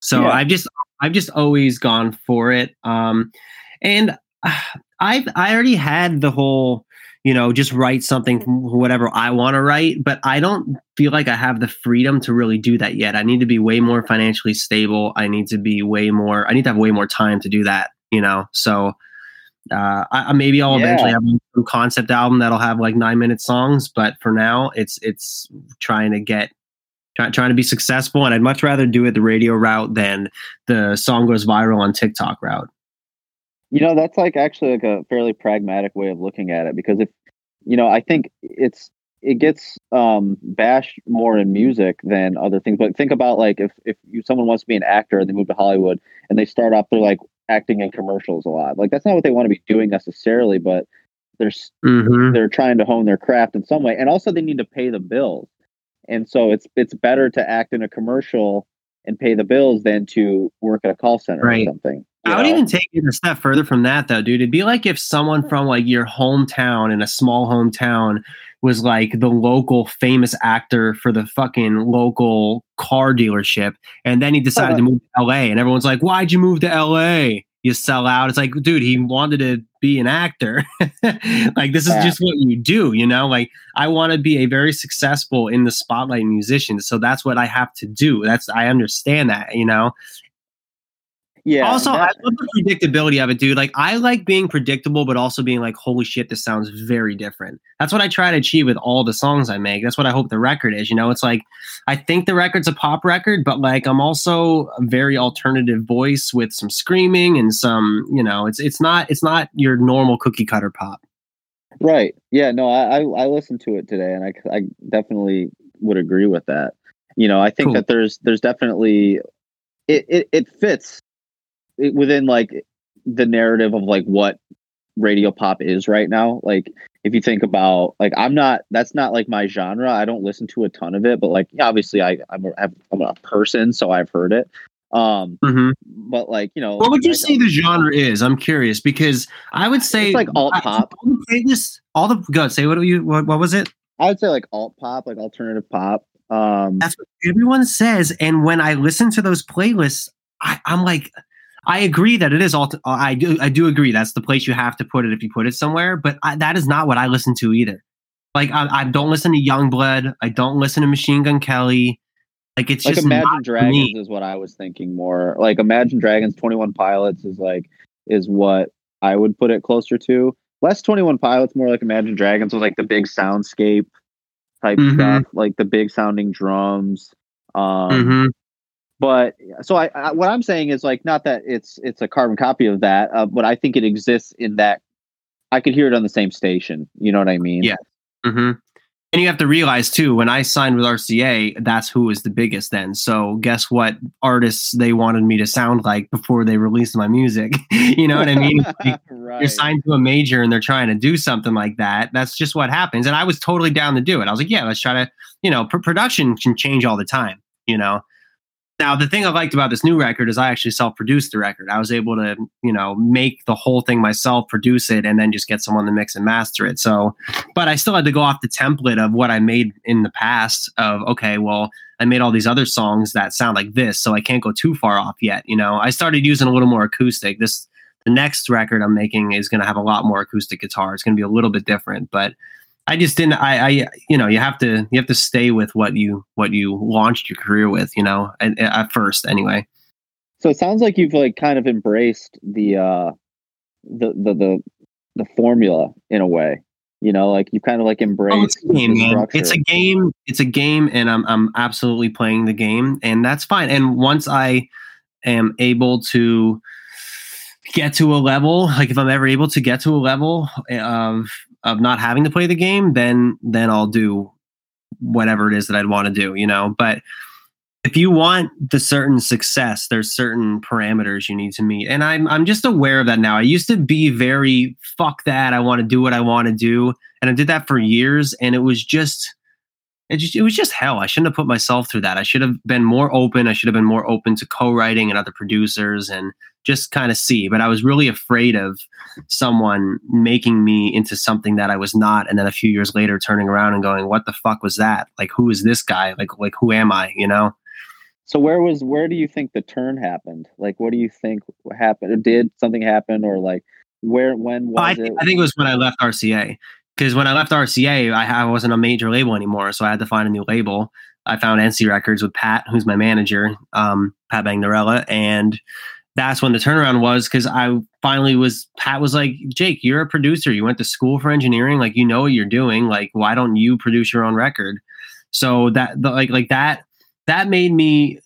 So Yeah. I've just, I've just always gone for it. Um, and (sighs) I've I already had the whole, you know, just write something whatever I want to write, but I don't feel like I have the freedom to really do that yet. I need to be way more financially stable. I need to be way more. I need to have way more time to do that. You know, so uh, I, maybe I'll Yeah. eventually have a concept album that'll have like nine minute songs, but for now, it's it's trying to get. Try, trying to be successful, and I'd much rather do it the radio route than the song goes viral on TikTok route. You know, that's like actually like a fairly pragmatic way of looking at it because if you know, I think it's it gets um bashed more in music than other things. But think about like if if you, someone wants to be an actor and they move to Hollywood and they start off they're like acting in commercials a lot. Like that's not what they want to be doing necessarily, but they're Mm-hmm. they're trying to hone their craft in some way, and also they need to pay the bills. And so it's it's better to act in a commercial and pay the bills than to work at a call center Right. or something. You I would know? even take it a step further from that, though, dude. It'd be like if someone hmm. from like your hometown in a small hometown was like the local famous actor for the fucking local car dealership, and then he decided to uh-huh. move to LA, and everyone's like, "Why'd you move to LA? You sell out." It's like, dude, he wanted to be an actor. (laughs) like this is Yeah. just what you do, you know. Like I want to be a very successful in the spotlight musician, so that's what I have to do. That's I understand that, you know. Yeah. also, I love the predictability of it, dude. Like, I like being predictable, but also being like, holy shit, this sounds very different. That's what I try to achieve with all the songs I make. That's what I hope the record is. You know, it's like, I think the record's a pop record, but like, I'm also a very alternative voice with some screaming and some, you know, it's it's not it's not your normal cookie cutter pop. Right. Yeah. No, I, I I listened to it today, and I I definitely would agree with that. You know, I think Cool. that there's there's definitely it it, it fits it, within like the narrative of like what radio pop is right now. Like if you think about like I'm not that's not like my genre. I don't listen to a ton of it, but like obviously I I'm a, I'm a person, so I've heard it. Um, Mm-hmm. but like you know, What would you like, say the genre is? I'm curious because I would say It's like alt pop. All the playlists, all the go. Say what you? What, what was it? I would say like alt pop, like alternative pop. Um, That's what everyone says. And when I listen to those playlists, I, I'm like, I agree that it is all. I do. I do agree that's the place you have to put it if you put it somewhere. But I, that is not what I listen to either. Like I, I don't listen to Yungblud. I don't listen to Machine Gun Kelly. Like it's like just Imagine Dragons me. is what I was thinking more. Like Imagine Dragons, Twenty One Pilots is like is what I would put it closer to. Less Twenty One Pilots, more like Imagine Dragons with like the big soundscape type Mhm. stuff, like the big sounding drums. Um, Mhm. But so I, I, what I'm saying is like not that it's it's a carbon copy of that, uh, but I think it exists in that I could hear it on the same station. You know what I mean? Yeah. hmm And you have to realize too, when I signed with RCA, that's who was the biggest then. So guess what artists they wanted me to sound like before they released my music. (laughs) you know what I mean? (laughs) Like, right. You're signed to a major and they're trying to do something like that. That's just what happens. And I was totally down to do it. I was like, yeah, let's try to, you know, pr- production can change all the time, you know. Now, the thing I liked about this new record is I actually self produced the record. I was able to, you know, make the whole thing myself, produce it, and then just get someone to mix and master it. So, but I still had to go off the template of what I made in the past of, okay, well, I made all these other songs that sound like this, so I can't go too far off yet. You know, I started using a little more acoustic. This, the next record I'm making is going to have a lot more acoustic guitar. It's going to be a little bit different, but I just didn't. I, I, you know, you have to, you have to stay with what you, what you launched your career with. You know, at, at first, anyway. So it sounds like you've like kind of embraced the uh the the the, the formula in a way. You know, like you kind of like Oh, it's a game, man. It's a game. It's a game, and I'm I'm absolutely playing the game, and that's fine. And once I am able to get to a level, like if I'm ever able to get to a level of of not having to play the game, then then I'll do whatever it is that I'd want to do, you know. But if you want the certain success, there's certain parameters you need to meet. And I'm I'm just aware of that now. I used to be very fuck that. I want to do what I want to do. And I did that for years. And it was just it just it was just hell. I shouldn't have put myself through that. I should have been more open. I should have been more open to co-writing and other producers and just kind of see. But I was really afraid of someone making me into something that I was not, and then a few years later turning around and going, What the fuck was that? Like who is this guy? Like like who am I? You know? so where was where do you think the turn happened? Like what do you think happened? Or did something happen or like where when was I, it? I think it was when I left RCA. Because when I left RCA, I, I wasn't a major label anymore, so I had to find a new label. I found NC Records with Pat, who's my manager, um, Pat Bagnorella, and that's when the turnaround was. Because I finally was, Pat was like, "Jake, you're a producer. You went to school for engineering. Like, you know what you're doing. Like, why don't you produce your own record?" So that, the, like, like that, that made me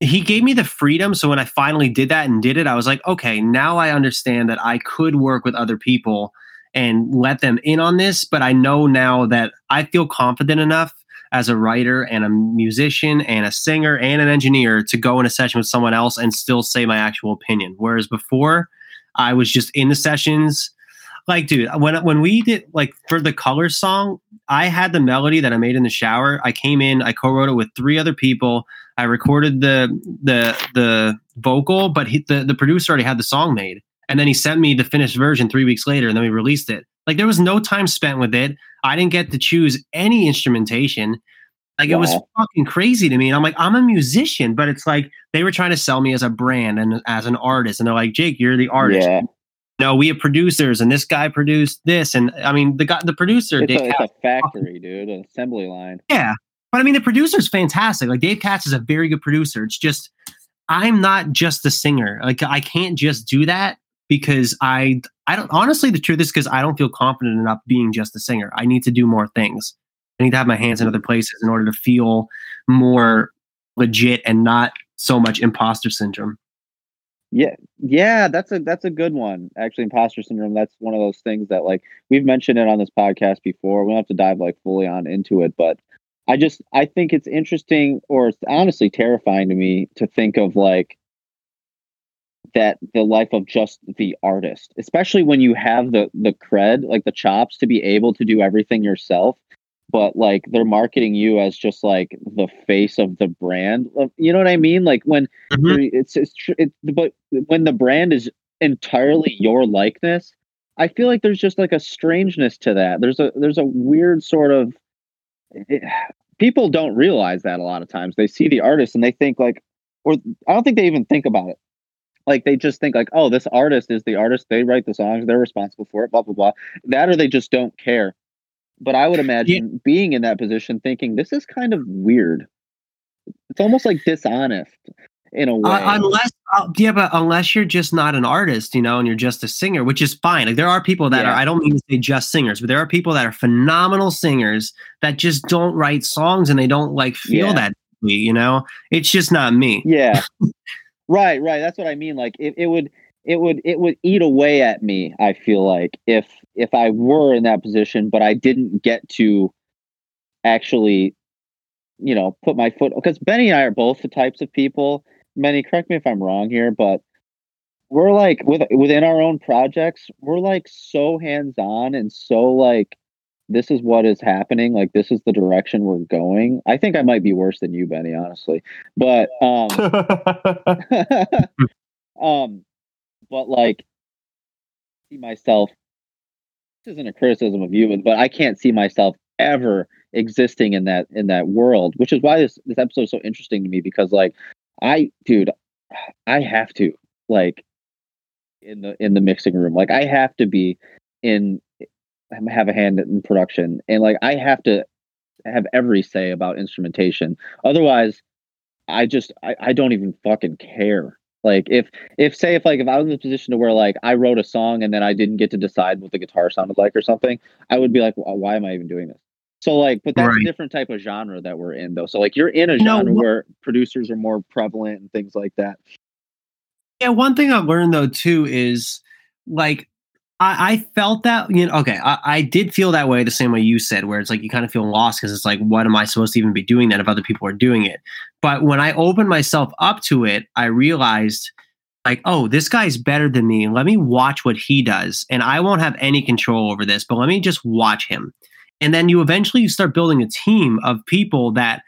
he gave me the freedom. So when I finally did that and did it, I was like, okay, now I understand that I could work with other people and let them in on this. But I know now that I feel confident enough as a writer and a musician and a singer and an engineer to go in a session with someone else and still say my actual opinion. Whereas before, I was just in the sessions. Like, dude, when when we did like for the colors song, I had the melody that I made in the shower. I came in, I co-wrote it with three other people. I recorded the the the vocal, but he, the the producer already had the song made, and then he sent me the finished version three weeks later, and then we released it. Like there was no time spent with it. I didn't get to choose any instrumentation. Like it was fucking crazy to me. And I'm like, I'm a musician, but it's like they were trying to sell me as a brand and as an artist, and they're like, Jake, you're the artist. yeah, No, we have producers, and this guy produced this, and I mean the guy, the producer, it's Dave a, it's Katz, a factory, dude, an assembly line. yeah. But I mean, the producer's fantastic. Like Dave Katz is a very good producer. It's just I'm not just a singer. Like I can't just do that because I I don't honestly the truth is because I don't feel confident enough being just a singer. I need to do more things. I need to have my hands in other places in order to feel more legit and not so much imposter syndrome. Yeah, yeah, that's a that's a good one. Actually, imposter syndrome. That's one of those things that like we've mentioned it on this podcast before. We don't have to dive like fully on into it, but I just I think it's interesting, or it's honestly terrifying to me to think of like that the life of just the artist, especially when you have the the cred, like the chops to be able to do everything yourself but like they're marketing you as just like the face of the brand. You know what I mean? Like when Mhm. it's it's tr- it, but when the brand is entirely your likeness, I feel like there's just like a strangeness to that. There's a there's a weird sort of it, people don't realize that a lot of times. They see the artist and they think like or I don't think they even think about it. Like they just think like, oh, this artist is the artist. They write the songs. They're responsible for it. Blah blah blah. That or they just don't care. But I would imagine being in that position, thinking this is kind of weird. It's almost like dishonest in a way. Uh, unless, uh, yeah, but unless you're just not an artist, you know, and you're just a singer, which is fine. Like there are people that Yeah. are. I don't mean to say just singers, but there are people that are phenomenal singers that just don't write songs and they don't like feel Yeah. that. You know, it's just not me. yeah (laughs) right right. That's what i mean. Like it, it would it would it would eat away at me i feel like if if i were in that position but i didn't get to actually you know put my foot because benny and i are both the types of people benny correct me if i'm wrong here but we're like with within our own projects we're like so hands on and so like this is what is happening like this is the direction we're going i think i might be worse than you benny honestly but um (laughs) (laughs) um, but like, see myself. This isn't a criticism of you, but I can't see myself ever existing in that in that world, which is why this this episode is so interesting to me because like, I, dude, I have to like in the in the mixing room, like I have to be in have a hand in production, and like I have to have every say about instrumentation. Otherwise, I just I, I don't even fucking care. Like if if say if like if I was in the position to where like I wrote a song and then I didn't get to decide what the guitar sounded like or something, I would be like, "Wh- why am I even doing this? So like, but that's Right. a different type of genre that we're in though. So like you're in a No, genre wh- where producers are more prevalent and things like that. Yeah, one thing I've learned though too is like I, I felt that you know okay I, I did feel that way the same way you said where it's like you kind of feel lost because it's like what am I supposed to even be doing that if other people are doing it? But when I opened myself up to it I realized like oh this guy's better than me. Let me watch what he does and I won't have any control over this but let me just watch him. And then you eventually you start building a team of people that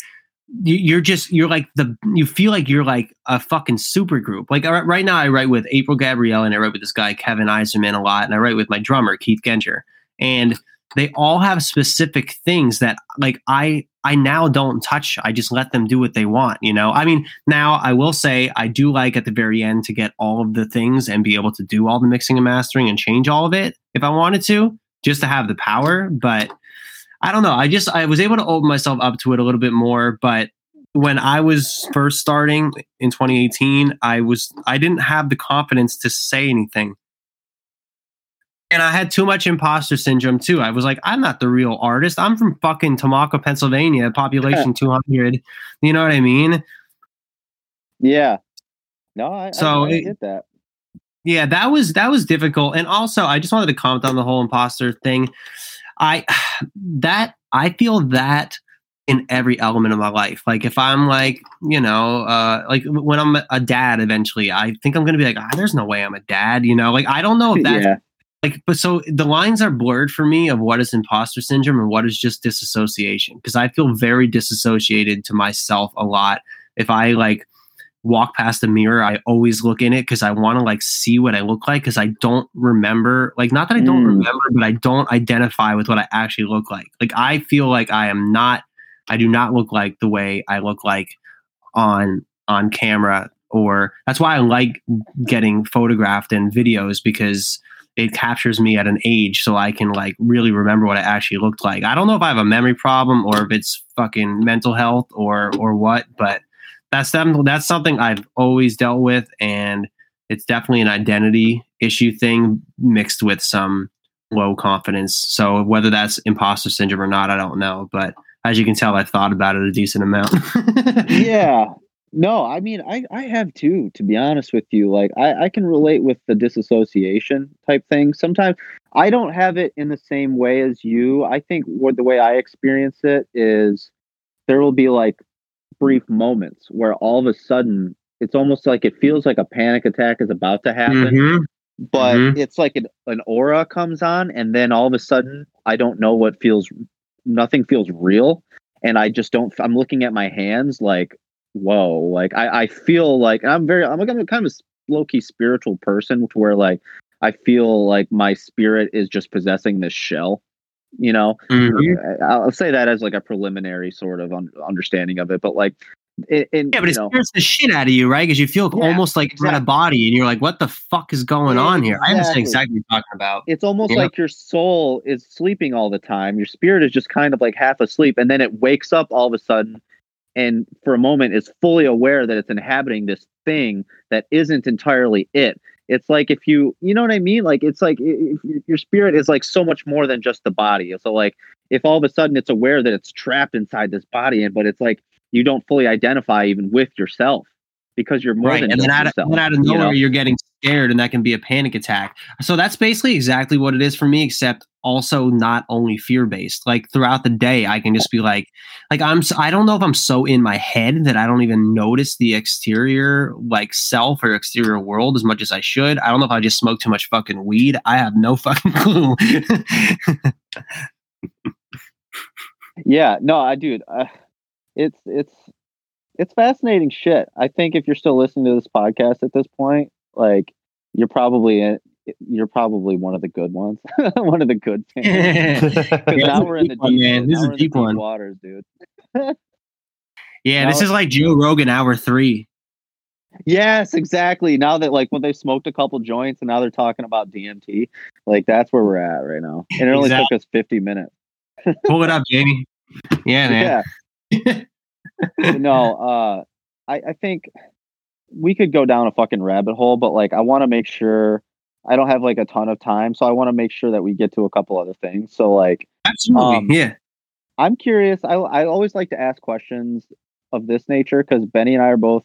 you're just you're like the you feel like you're like a fucking super group like right now i write with april gabrielle and i write with this guy kevin eiserman a lot and i write with my drummer keith genscher. And they all have specific things that like i i now don't touch. I just let them do what they want you know? I mean now i will say i do like at the very end to get all of the things and be able to do all the mixing and mastering and change all of it if i wanted to just to have the power. But I don't know. I just I was able to open myself up to it a little bit more, but when I was first starting in 2018, I was I didn't have the confidence to say anything. And I had too much imposter syndrome too. I was like, I'm not the real artist. I'm from fucking Tamaqua, Pennsylvania, population (laughs) 200. You know what I mean? Yeah. No, I, So I, I get that. yeah that was that was difficult and also i just wanted to comment on the whole imposter thing i that i feel that in every element of my life like if i'm like you know uh like when i'm a dad eventually i think i'm gonna be like ah, there's no way i'm a dad you know like i don't know if (laughs) that's yeah. like but so the lines are blurred for me of what is imposter syndrome and what is just disassociation because i feel very disassociated to myself a lot if i like walk past a mirror i always look in it because i want to like see what i look like because i don't remember like not that i don't Mm. remember but i don't identify with what i actually look like like i feel like i am not i do not look like the way i look like on on camera or that's why i like getting photographed in videos because it captures me at an age so I can like really remember what I actually looked like. I don't know if I have a memory problem or if it's fucking mental health or or what, but that's them. That's something I've always dealt with, and it's definitely an identity issue thing mixed with some low confidence. So whether that's imposter syndrome or not, I don't know. But as you can tell, I've thought about it a decent amount. (laughs) yeah. (laughs) No, I mean, I, I have too, to be honest with you. Like, I, I can relate with the disassociation type thing. Sometimes I don't have it in the same way as you. I think what the way I experience it is there will be like brief moments where all of a sudden it's almost like it feels like a panic attack is about to happen. Mhm. But Mhm. it's like an, an aura comes on, and then all of a sudden, I don't know what feels, nothing feels real. And I just don't, I'm looking at my hands like, whoa, like I, I feel like I'm very, I'm like, I'm kind of a low key spiritual person to where like I feel like my spirit is just possessing this shell, you know? Mhm. I- I'll say that as like a preliminary sort of un- understanding of it, but like, it, it, Yeah, but it know, scares the shit out of you, right? Because you feel Yeah, almost like you're out of exactly. body, and you're like, "What the fuck is going Yeah, on here?" I understand exactly. exactly what you're talking about. it's almost like your soul is sleeping all the time. Your spirit is just kind of like half asleep, and then it wakes up all of a sudden, and for a moment is fully aware that it's inhabiting this thing that isn't entirely it. It's like if you, you know what I mean? Like it's like if your spirit is like so much more than just the body. So like if all of a sudden it's aware that it's trapped inside this body, and but it's like you don't fully identify even with yourself because you're more right, than and then out, yourself. then out of nowhere, know? you are getting scared, and that can be a panic attack. So that's basically exactly what it is for me, except also not only fear based. Like throughout the day, I can just be like, like I'm. I don't know if I'm so in my head that I don't even notice the exterior, like self or exterior world, as much as I should. I don't know if I just smoke too much fucking weed. I have no (laughs) fucking clue. Yeah, no, I dude, uh, it's it's it's fascinating shit. I think if you're still listening to this podcast at this point, like you're probably in, you're probably one of the good ones, (laughs) one of the good (laughs) fans. 'Cause Yeah, now this we're is in the deep one, man. This is a we're in the deep deep one. waters, dude. (laughs) yeah, this is like Joe Rogan hour three. Yes, exactly. Now that like when they smoked a couple joints and now they're talking about DMT, like that's where we're at right now. And it only Exactly. took us 50 minutes. Pull it up, Jamie. Yeah, man. Yeah. no, uh, I, I think we could go down a fucking rabbit hole, but like I want to make sure I don't have like a ton of time, so I want to make sure that we get to a couple other things. So like Absolutely. Um, yeah. I'm curious. I I always like to ask questions of this nature because Benny and I are both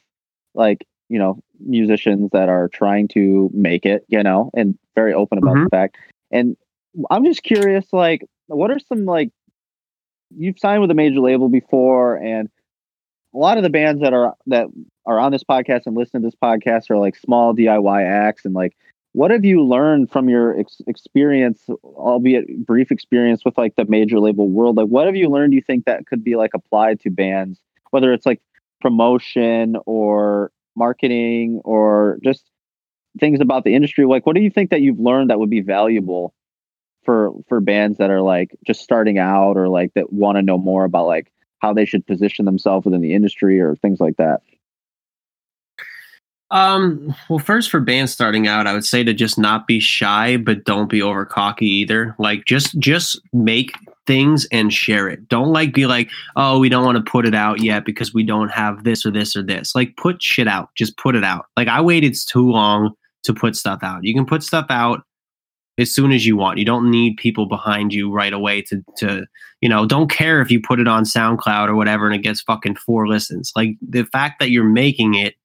like you know musicians that are trying to make it, you know, and very open about the fact. And I'm just curious, like, what are some like you've signed with a major label before, and a lot of the bands that are that are on this podcast and listen to this podcast are like small DIY acts, and like, what have you learned from your ex- experience, albeit brief experience with like the major label world? Like, what have you learned? You think that could be like applied to bands, whether it's like promotion or marketing or just things about the industry? Like, what do you think that you've learned that would be valuable for for bands that are like just starting out or like that want to know more about like how they should position themselves within the industry or things like that? Um, well, first for bands starting out, I would say to just not be shy, but don't be over cocky either. Like just just make things and share it. Don't like be like, oh, we don't want to put it out yet because we don't have this or this or this. Like put shit out. Just put it out. Like I waited too long to put stuff out. You can put stuff out as soon as you want. You don't need people behind you right away to to you know, don't care if you put it on SoundCloud or whatever and it gets fucking four listens. Like the fact that you're making it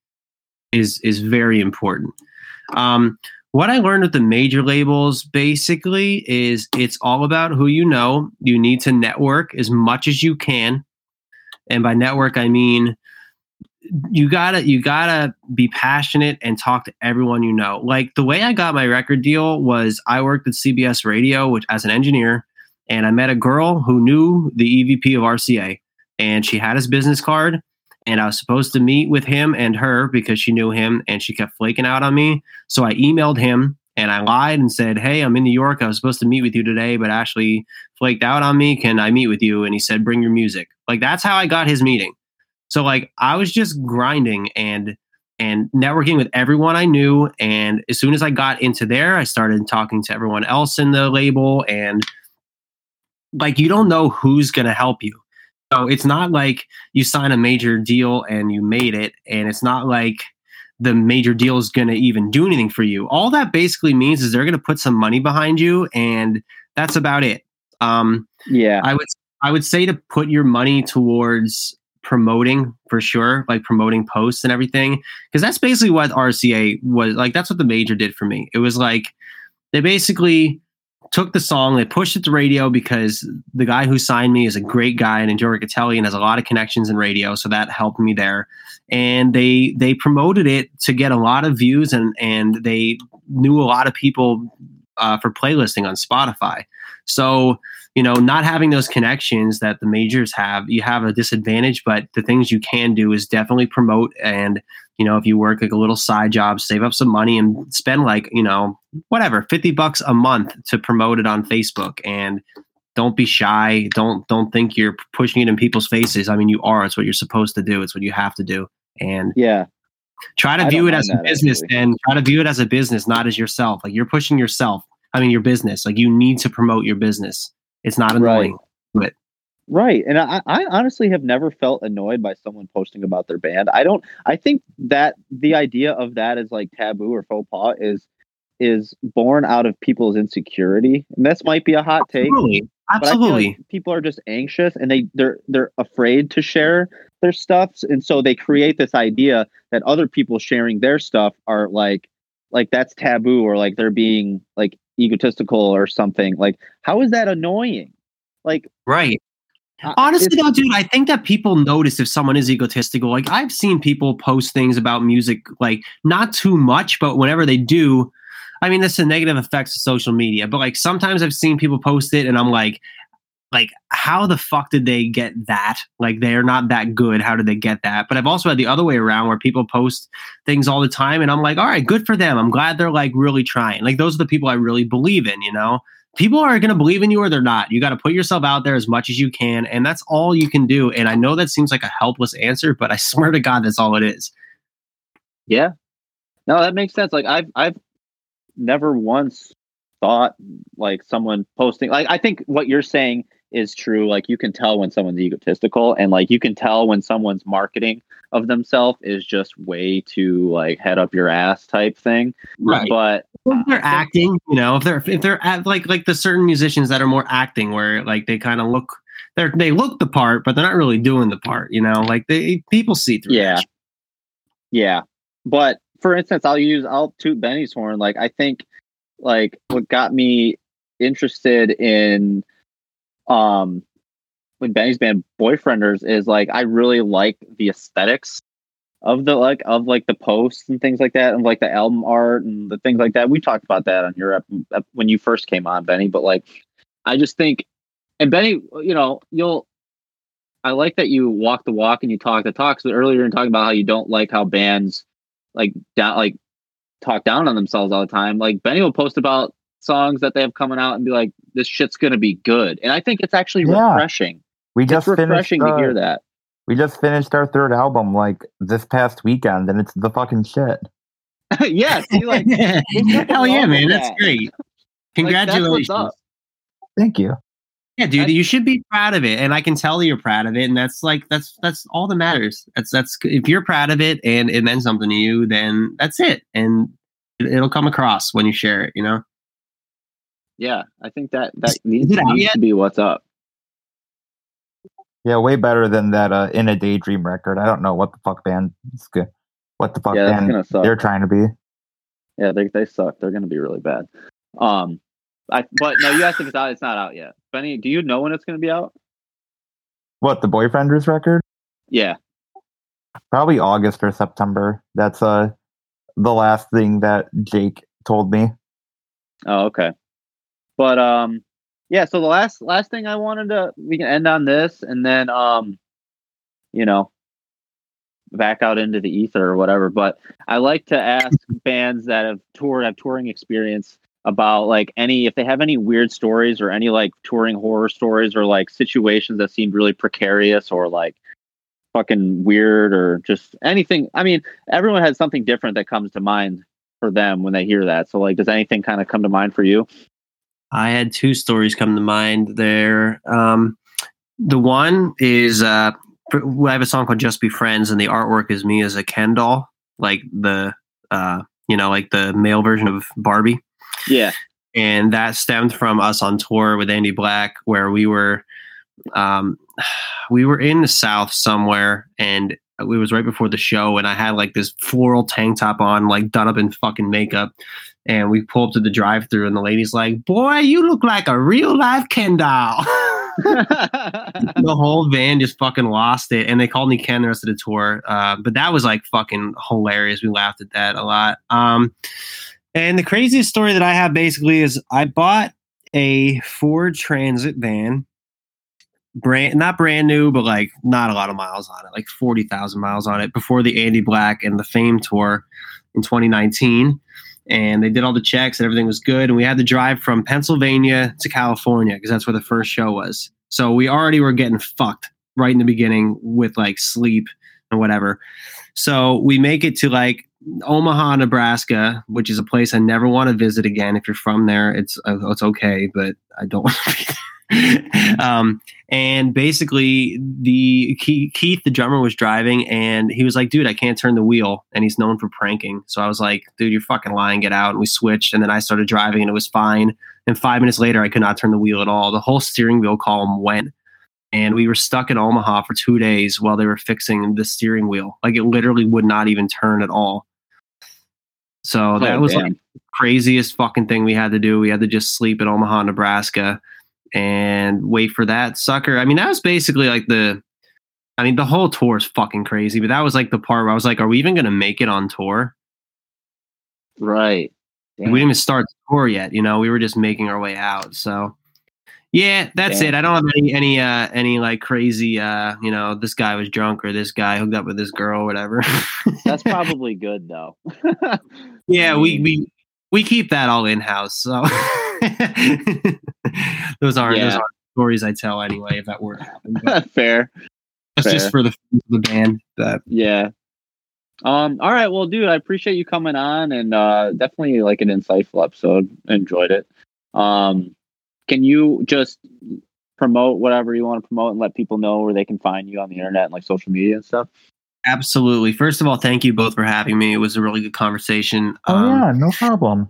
is is very important. Um, what I learned with the major labels basically is it's all about who you know. You need to network as much as you can, and by network I mean you gotta you gotta be passionate and talk to everyone you know. Like the way I got my record deal was I worked at CBS Radio, which as an engineer, and I met a girl who knew the EVP of RCA, and she had his business card and I was supposed to meet with him and her because she knew him and she kept flaking out on me. So I emailed him and I lied and said, Hey, I'm in New York. I was supposed to meet with you today, but Ashley flaked out on me. Can I meet with you? And he said, Bring your music. Like that's how I got his meeting. So like I was just grinding and and networking with everyone I knew. And as soon as I got into there, I started talking to everyone else in the label and like you don't know who's gonna help you So it's not like you sign a major deal and you made it, and it's not like the major deal is going to even do anything for you. All that basically means is they're going to put some money behind you, and that's about it. Um, Yeah. I would I would say to put your money towards promoting for sure, like promoting posts and everything, because that's basically what RCA was like. That's what the major did for me. It was like they basically took the song, they pushed it to radio because the guy who signed me is a great guy and Joe Riccitelli and has a lot of connections in radio, so that helped me there. And they they promoted it to get a lot of views and and they knew a lot of people uh, for playlisting on Spotify. So you know, not having those connections that the majors have, you have a disadvantage. But the things you can do is definitely promote. And, you know, if you work like a little side job, save up some money and spend like, you know, whatever, 50 bucks a month to promote it on Facebook. And don't be shy. Don't, don't think you're pushing it in people's faces. I mean, you are. It's what you're supposed to do. It's what you have to do. And Yeah. try to I view it as a business actually. and try to view it as a business, not as yourself. Like you're pushing yourself. I mean, your business. Like you need to promote your business. It's not annoying. Right. Right, And I, I honestly have never felt annoyed by someone posting about their band. I don't I think that the idea of that is like taboo or faux pas is is born out of people's insecurity. And this might be a hot take. Absolutely. But Absolutely. like people are just anxious and they they're they're afraid to share their stuff. And so they create this idea that other people sharing their stuff are like like that's taboo or like they're being like egotistical or something. Like how is that annoying? Like right. Honestly, though, dude, I think that people notice if someone is egotistical. Like, I've seen people post things about music, like, not too much, but whenever they do, I mean, that's the negative effects of social media. But, like, sometimes I've seen people post it and I'm like, like, how the fuck did they get that? Like, they're not that good. How did they get that? But I've also had the other way around where people post things all the time and I'm like, all right, good for them. I'm glad they're like really trying. Like, those are the people I really believe in, you know? people are going to believe in you or they're not. You got to put yourself out there as much as you can, and that's all you can do. And I know that seems like a helpless answer, but I (laughs) swear to God, that's all it is. Yeah. No, that makes sense. Like I've I've never once thought like someone posting like I think what you're saying is true. Like you can tell when someone's egotistical and like you can tell when someone's marketing of themselves is just way too like head up your ass type thing. Right. But if they're acting, you know, if they're if they're act, like like the certain musicians that are more acting, where like they kind of look. they're they look the part, but they're not really doing the part. You know, like they people see through. Yeah. that. Yeah. But for instance, I'll use I'll toot Benny's horn. Like I think like what got me interested in um when Benny's band Boyfrienders is like I really like the aesthetics of the like of like the posts and things like that and like the album art and the things like that. We talked about that on your ep- when you first came on, Benny, but like I just think and Benny, you know, you'll I like that you walk the walk and you talk the talk. So earlier in talking about how you don't like how bands like down like talk down on themselves all the time. Like Benny will post about songs that they have coming out and be like, "This shit's gonna be good," and I think it's actually Yeah. refreshing. We It's just finished. refreshing to uh, hear that. We just finished our third album like this past weekend, and it's the fucking shit. (laughs) yeah, see, like (laughs) Hell yeah, man, with that's that. great. Like, that's Congratulations. Thank you. Yeah, dude, I- you should be proud of it, and I can tell you're proud of it, and that's like that's that's all that matters. That's that's if you're proud of it and it meant something to you, then that's it, and it'll come across when you share it. You know, Yeah, I think that that needs, needs to be what's up. Yeah, way better than that uh, in a daydream record. I don't know what the fuck band is good. What the fuck Yeah, band they're trying to be. Yeah, they they suck. They're gonna be really bad. Um, I but no, you asked if it's out. It's not out yet. Benny, do you know when it's gonna be out? What the Boyfrienders record? Yeah. Probably August or September. That's uh the last thing that Jake told me. Oh, okay. But um yeah, so the last last thing I wanted to we can end on this and then um you know back out into the ether or whatever. But I like to ask (laughs) bands that have toured, have touring experience about like any if they have any weird stories or any like touring horror stories or like situations that seemed really precarious or like fucking weird or just anything. I mean, everyone has something different that comes to mind for them when they hear that. So like does anything kind of come to mind for you? I had two stories come to mind there. Um, the one is uh, I have a song called "Just Be Friends," and the artwork is me as a Ken doll, like the uh, you know, like the male version of Barbie. Yeah. and that stemmed from us on tour with Andy Black, where we were, um, (sighs) we were in the South somewhere, and it was right before the show, and I had like this floral tank top on, like done up in fucking makeup, and we pull up to the drive-through, and the lady's like, "Boy, you look like a real life Ken doll." (laughs) (laughs) the whole van just fucking lost it, and they called me Ken the rest of the tour. Uh, but that was like fucking hilarious. We laughed at that a lot. Um, and the craziest story that I have basically is I bought a Ford Transit van, brand not brand new, but like not a lot of miles on it, like forty thousand miles on it before the Andy Black and the Faim tour in 2019. And they did all the checks and everything was good. And we had to drive from Pennsylvania to California because that's where the first show was. So we already were getting fucked right in the beginning with like sleep and whatever. So we make it to like Omaha, Nebraska, which is a place I never want to visit again. If you're from there, it's uh, it's okay, but I don't (laughs) want to be there. (laughs) um, and basically, the Keith, the drummer, was driving, and he was like, "Dude, I can't turn the wheel," and he's known for pranking. So I was like, "Dude, you're fucking lying. Get out." And we switched, and then I started driving, and it was fine. And five minutes later, I could not turn the wheel at all. The whole steering wheel column went and we were stuck in Omaha for two days while they were fixing the steering wheel. Like it literally would not even turn at all. So that Oh, was like the craziest fucking thing we had to do. We had to just sleep in Omaha, Nebraska and wait for that sucker. I mean, that was basically like the I mean, the whole tour is fucking crazy, but that was like the part where I was like, are we even gonna make it on tour? right. We didn't even start the tour yet, you know, we were just making our way out. So yeah, that's Damn. it. I don't have any any uh any like crazy uh, you know, this guy was drunk or this guy hooked up with this girl or whatever. That's (laughs) probably good though. (laughs) yeah, we we we keep that all in house. So (laughs) those aren't those aren't stories I tell anyway if that were to happen. But (laughs) Fair. that's Fair. just for the the band. But Yeah. Um, all right, well, dude, I appreciate you coming on and uh definitely like an insightful episode. Enjoyed it. Um can you just promote whatever you want to promote and let people know where they can find you on the internet and like social media and stuff? absolutely. First of all, thank you both for having me. It was a really good conversation. Oh Um, yeah, no problem.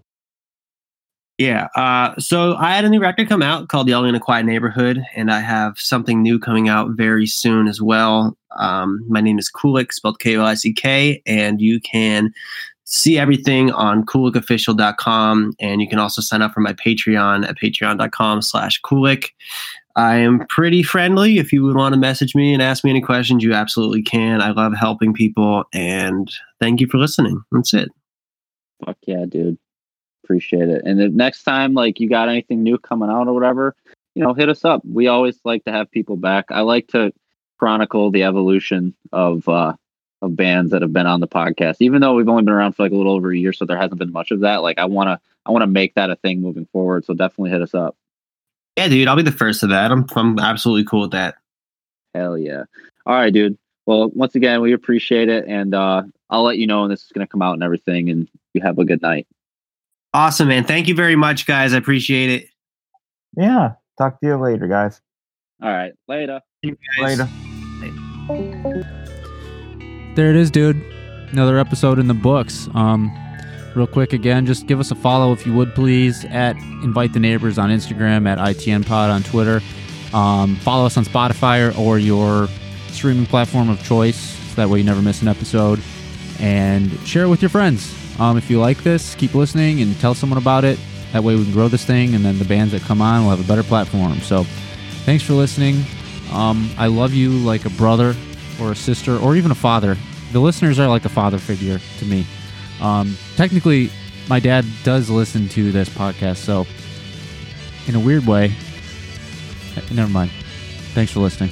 Yeah. Uh, so I had a new record come out called Yelling in a Quiet Neighborhood, and I have something new coming out very soon as well. Um, my name is Kulik, spelled K O I C K, and you can see everything on kulikofficial.com, and you can also sign up for my Patreon at patreon.com slash kulik. I am pretty friendly. If you would want to message me and ask me any questions, you absolutely can. I love helping people, and thank you for listening. That's it. Fuck yeah, dude. Appreciate it. And the next time, like, you got anything new coming out or whatever, you know, hit us up. We always like to have people back. I like to chronicle the evolution of uh of bands that have been on the podcast. Even though we've only been around for like a little over a year, so there hasn't been much of that. Like I wanna I wanna make that a thing moving forward. So definitely hit us up. Yeah, dude, I'll be the first to that. I'm, I'm absolutely cool with that. Hell yeah. All right, dude. Well, once again, we appreciate it and uh I'll let you know when this is gonna come out and everything and you have a good night. Awesome, man. Thank you very much, guys. I appreciate it. Yeah. Talk to you later, guys. All right, later. Guys. Later. There it is, dude. Another episode in the books. Um, real quick again, just give us a follow if you would please at Invite the Neighbors on Instagram, at ITN Pod on Twitter. Um, follow us on Spotify or, or your streaming platform of choice, so that way you never miss an episode. And share it with your friends. Um, if you like this, keep listening and tell someone about it. That way we can grow this thing, and then the bands that come on will have a better platform. So, thanks for listening. Um, I love you like a brother or a sister or even a father. The listeners are like a father figure to me. Um, technically, my dad does listen to this podcast, so in a weird way, never mind. Thanks for listening.